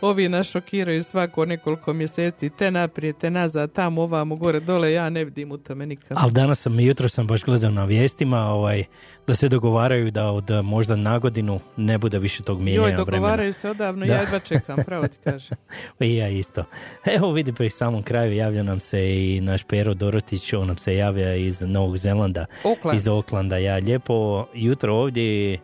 Ovi nas šokiraju svako nekoliko mjeseci, te naprijed, te nazad, tamo, ovamo, gore, dole, ja ne vidim u tome nikako. Ali danas sam, jutro sam baš gledao na vijestima ovaj, da se dogovaraju da od eh, možda na godinu ne bude više tog mijenjanja Joj, vremena. dogovaraju se odavno, Da. ja jedva čekam, pravo ti kažem. (laughs) I ja isto. Evo vidi pri samom kraju javlja nam se i naš Pero Dorotić, on nam se javlja iz Novog Zelanda, Auckland. iz Oklanda. Ja lijepo jutro ovdje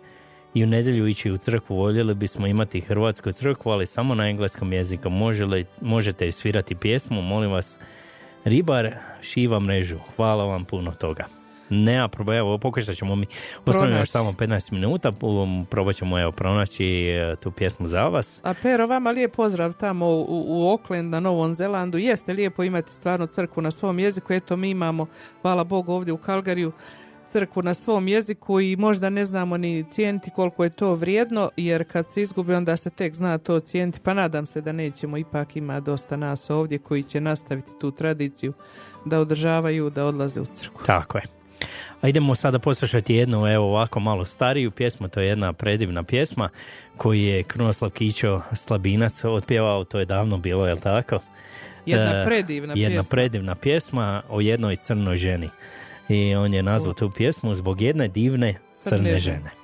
i u nedjelju ići u crkvu. Voljeli bismo imati hrvatsku crkvu, ali samo na engleskom jeziku. Može li- možete svirati pjesmu, molim vas. Ribar šiva mrežu. Hvala vam puno toga. Nema problema, evo pokušat ćemo mi, ostane još samo 15 minuta, probat ćemo evo pronaći e, tu pjesmu za vas. A Pero, vama lijep pozdrav tamo u, u Auckland na Novom Zelandu. Jeste lijepo imati stvarno crkvu na svom jeziku. Eto, mi imamo, hvala Bogu, ovdje u Kalgariju crkvu na svom jeziku i možda ne znamo ni cijeniti koliko je to vrijedno, jer kad se izgubi onda se tek zna to cijeniti, pa nadam se da nećemo, ipak ima dosta nas ovdje koji će nastaviti tu tradiciju da održavaju, da odlaze u crkvu. Tako je. A idemo sada poslušati jednu, evo ovako malo stariju pjesmu, to je jedna predivna pjesma koju je Krunoslav Kićo Slabinac otpjevao, to je davno bilo, jel tako? Jedna E, predivna Jedna pjesma. predivna pjesma o jednoj crnoj ženi. I on je nazvao tu pjesmu zbog jedne divne crne, žene.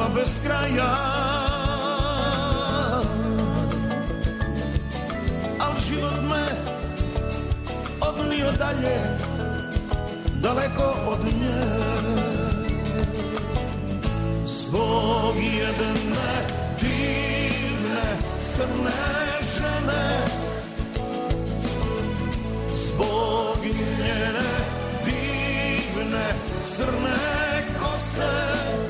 Ljubav bez kraja. Al život me odnio dalje Daleko od nje. Zbog jedne divne crne žene. Zbog njene divne crne kose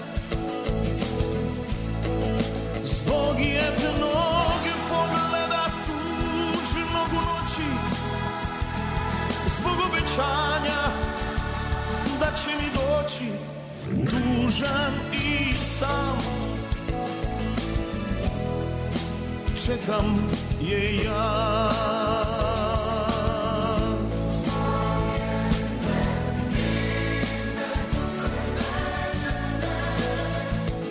obećanja da će mi doći tužan i sam. Čekam je ja.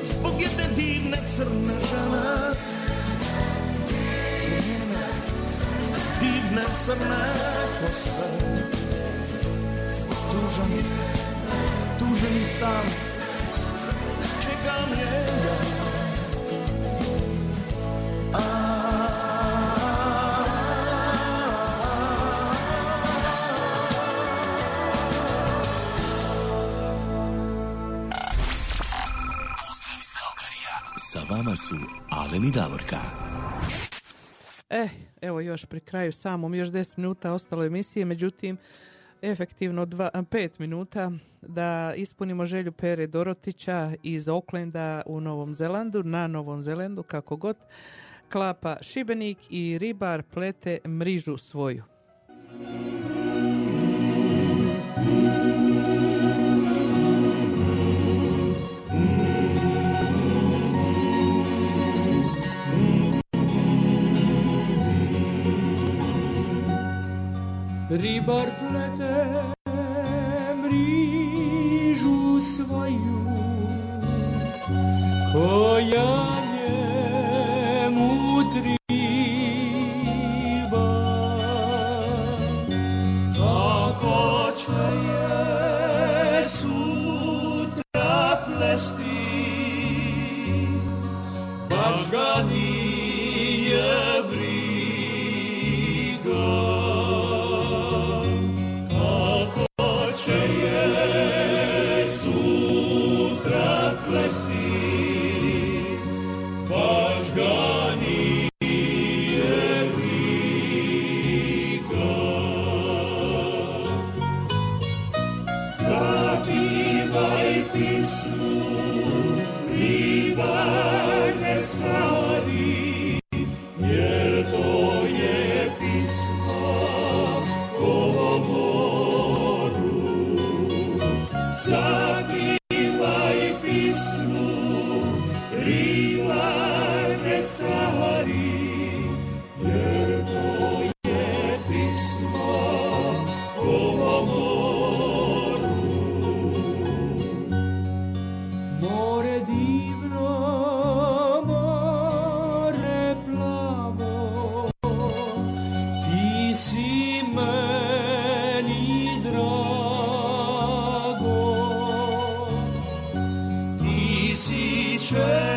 Zbog jedne divne crne žene. Divne crne kose tužan, tužan i sam. Čekam njega A Sa vama su Aleni Davorka. Eh, evo još pri kraju samom, još 10 minuta ostalo emisije, međutim, efektivno dva, pet minuta da ispunimo želju Pere Dorotića iz Oklenda u Novom Zelandu, na Novom Zelandu, kako god, klapa Šibenik i ribar plete mrižu svoju. Ribar plete mrižu svoju koja si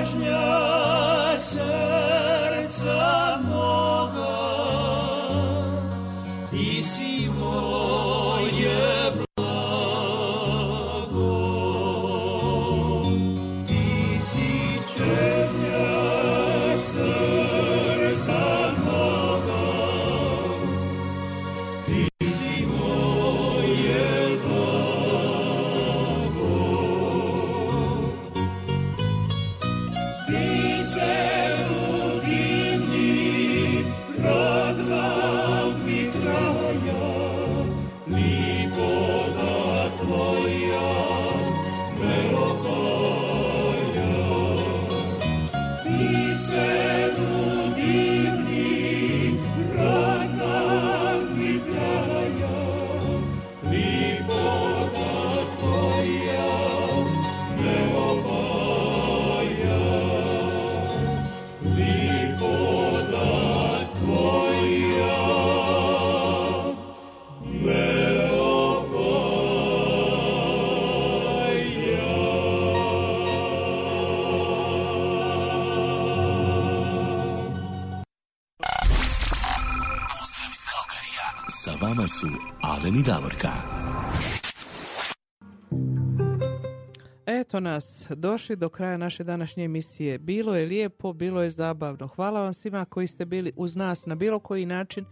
nas, došli do kraja naše današnje emisije. Bilo je lijepo, bilo je zabavno. Hvala vam svima koji ste bili uz nas na bilo koji način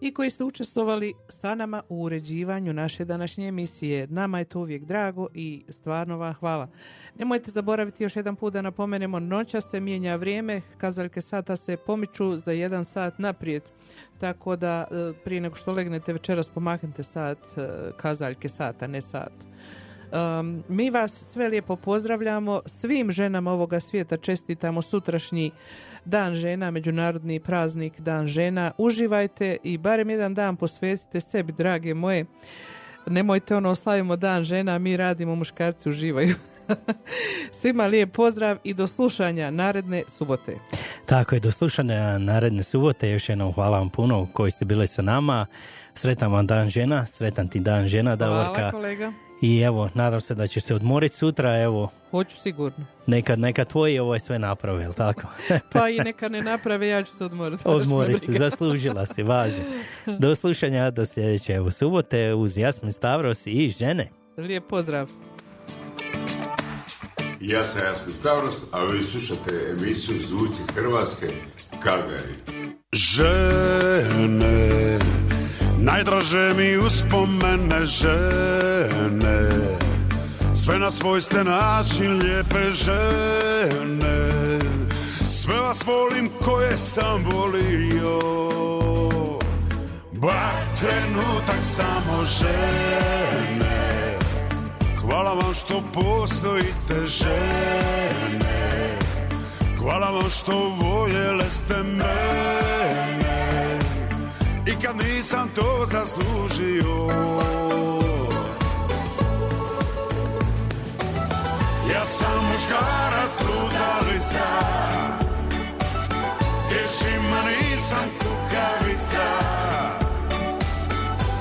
i koji ste učestvovali sa nama u uređivanju naše današnje emisije. Nama je to uvijek drago i stvarno vam hvala. Nemojte zaboraviti još jedan put da napomenemo, noća se mijenja vrijeme, kazaljke sata se pomiču za jedan sat naprijed. Tako da e, prije nego što legnete večeras pomaknite sat e, kazaljke sata, ne sat. Um, mi vas sve lijepo pozdravljamo, svim ženama ovoga svijeta čestitamo sutrašnji dan žena, međunarodni praznik dan žena. Uživajte i barem jedan dan posvetite sebi, drage moje. Nemojte ono, slavimo dan žena, mi radimo, muškarci uživaju. (laughs) Svima lijep pozdrav i do slušanja naredne subote. Tako je, do slušanja naredne subote. Još jednom hvala vam puno koji ste bili sa nama. Sretan vam dan žena, sretan ti dan žena, Davorka. Hvala kolega. I evo, nadam se da će se odmoriti sutra, evo, Hoću sigurno. neka, neka tvoji ovo sve naprave, jel tako? (laughs) Pa i neka ne naprave, ja ću se odmoriti. (laughs) Odmori se, (laughs) zaslužila si, važno. Do slušanja, do sljedeće evo subote uz Jasmin Stavros i žene. Lijep pozdrav. Ja sam Jasko Stavros, a vi slušate emisiju Zvuci Hrvatske, Calgary. Žene, najdraže mi uspomene žene. Sve na svojstven način lijepe žene. Sve vas volim koje sam volio. Bar trenutak samo žene. Hvala vam što postojite žene. Hvala vam što voljele ste mene I kad nisam to zaslužio. Ja sam muškarac lutalica Pješima nisam kukavica.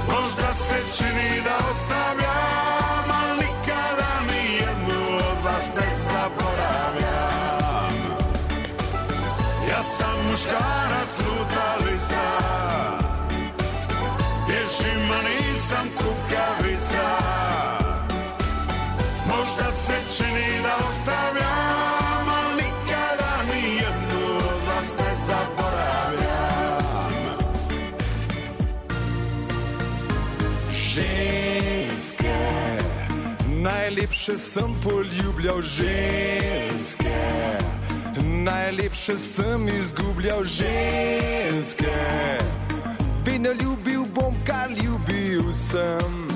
Možda se čini da ostavljam Al nikada ni jednu od vas ne zaboravljam. Ja sam muškarac najlepše sem poljubljal ženske, najlepše sem izgubljal ženske. Vedno ljubil bom, kar ljubil sem.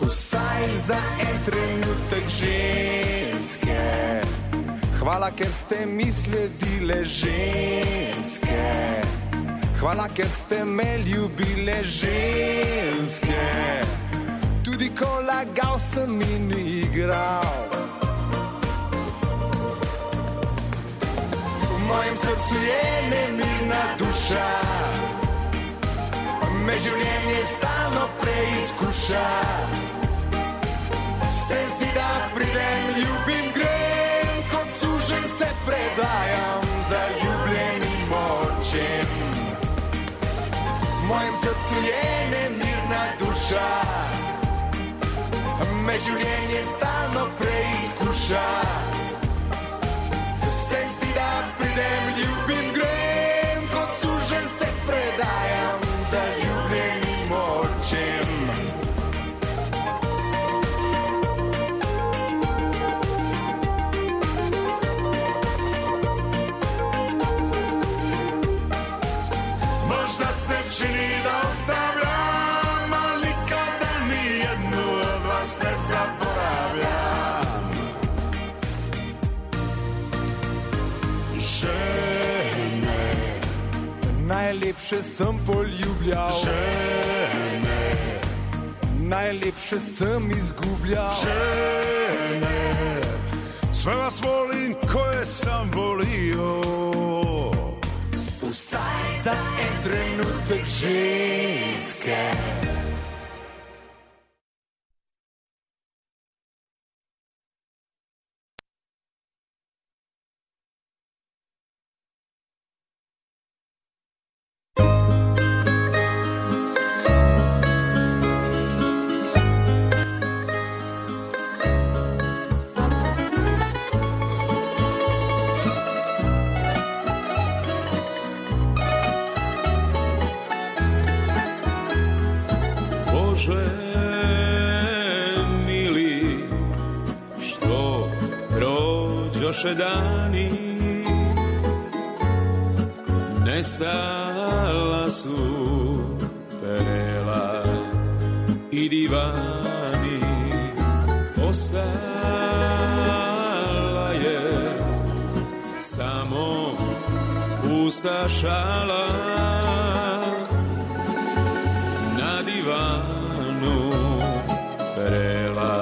Vsaj za en trenutek ženske. Hvala, ker ste mi sledile ženske. Hvala, ker ste me ljubile ženske. Tudi ko lagal sem in igral. V mojem srcu je nemirna duša. Me življenje stalno preizkuša. Se zdi, da pridem, ljubim, grem, kot sužen se predajam zaljubljenim očem. V mojem srcu je nemirna duša, me življenje stalno preizkuša. Se zdi, da pridem, najlepše sem poljubljal. Žene, najlepše sem izgubljal. žene Sve vas volim koje sam volio Vsaj za en trenutek ženske. I divani, ostala je samo pusta šala. Na divanu prela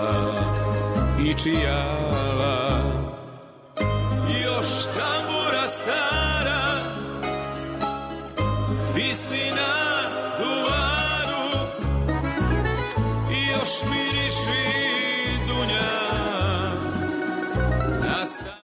i čija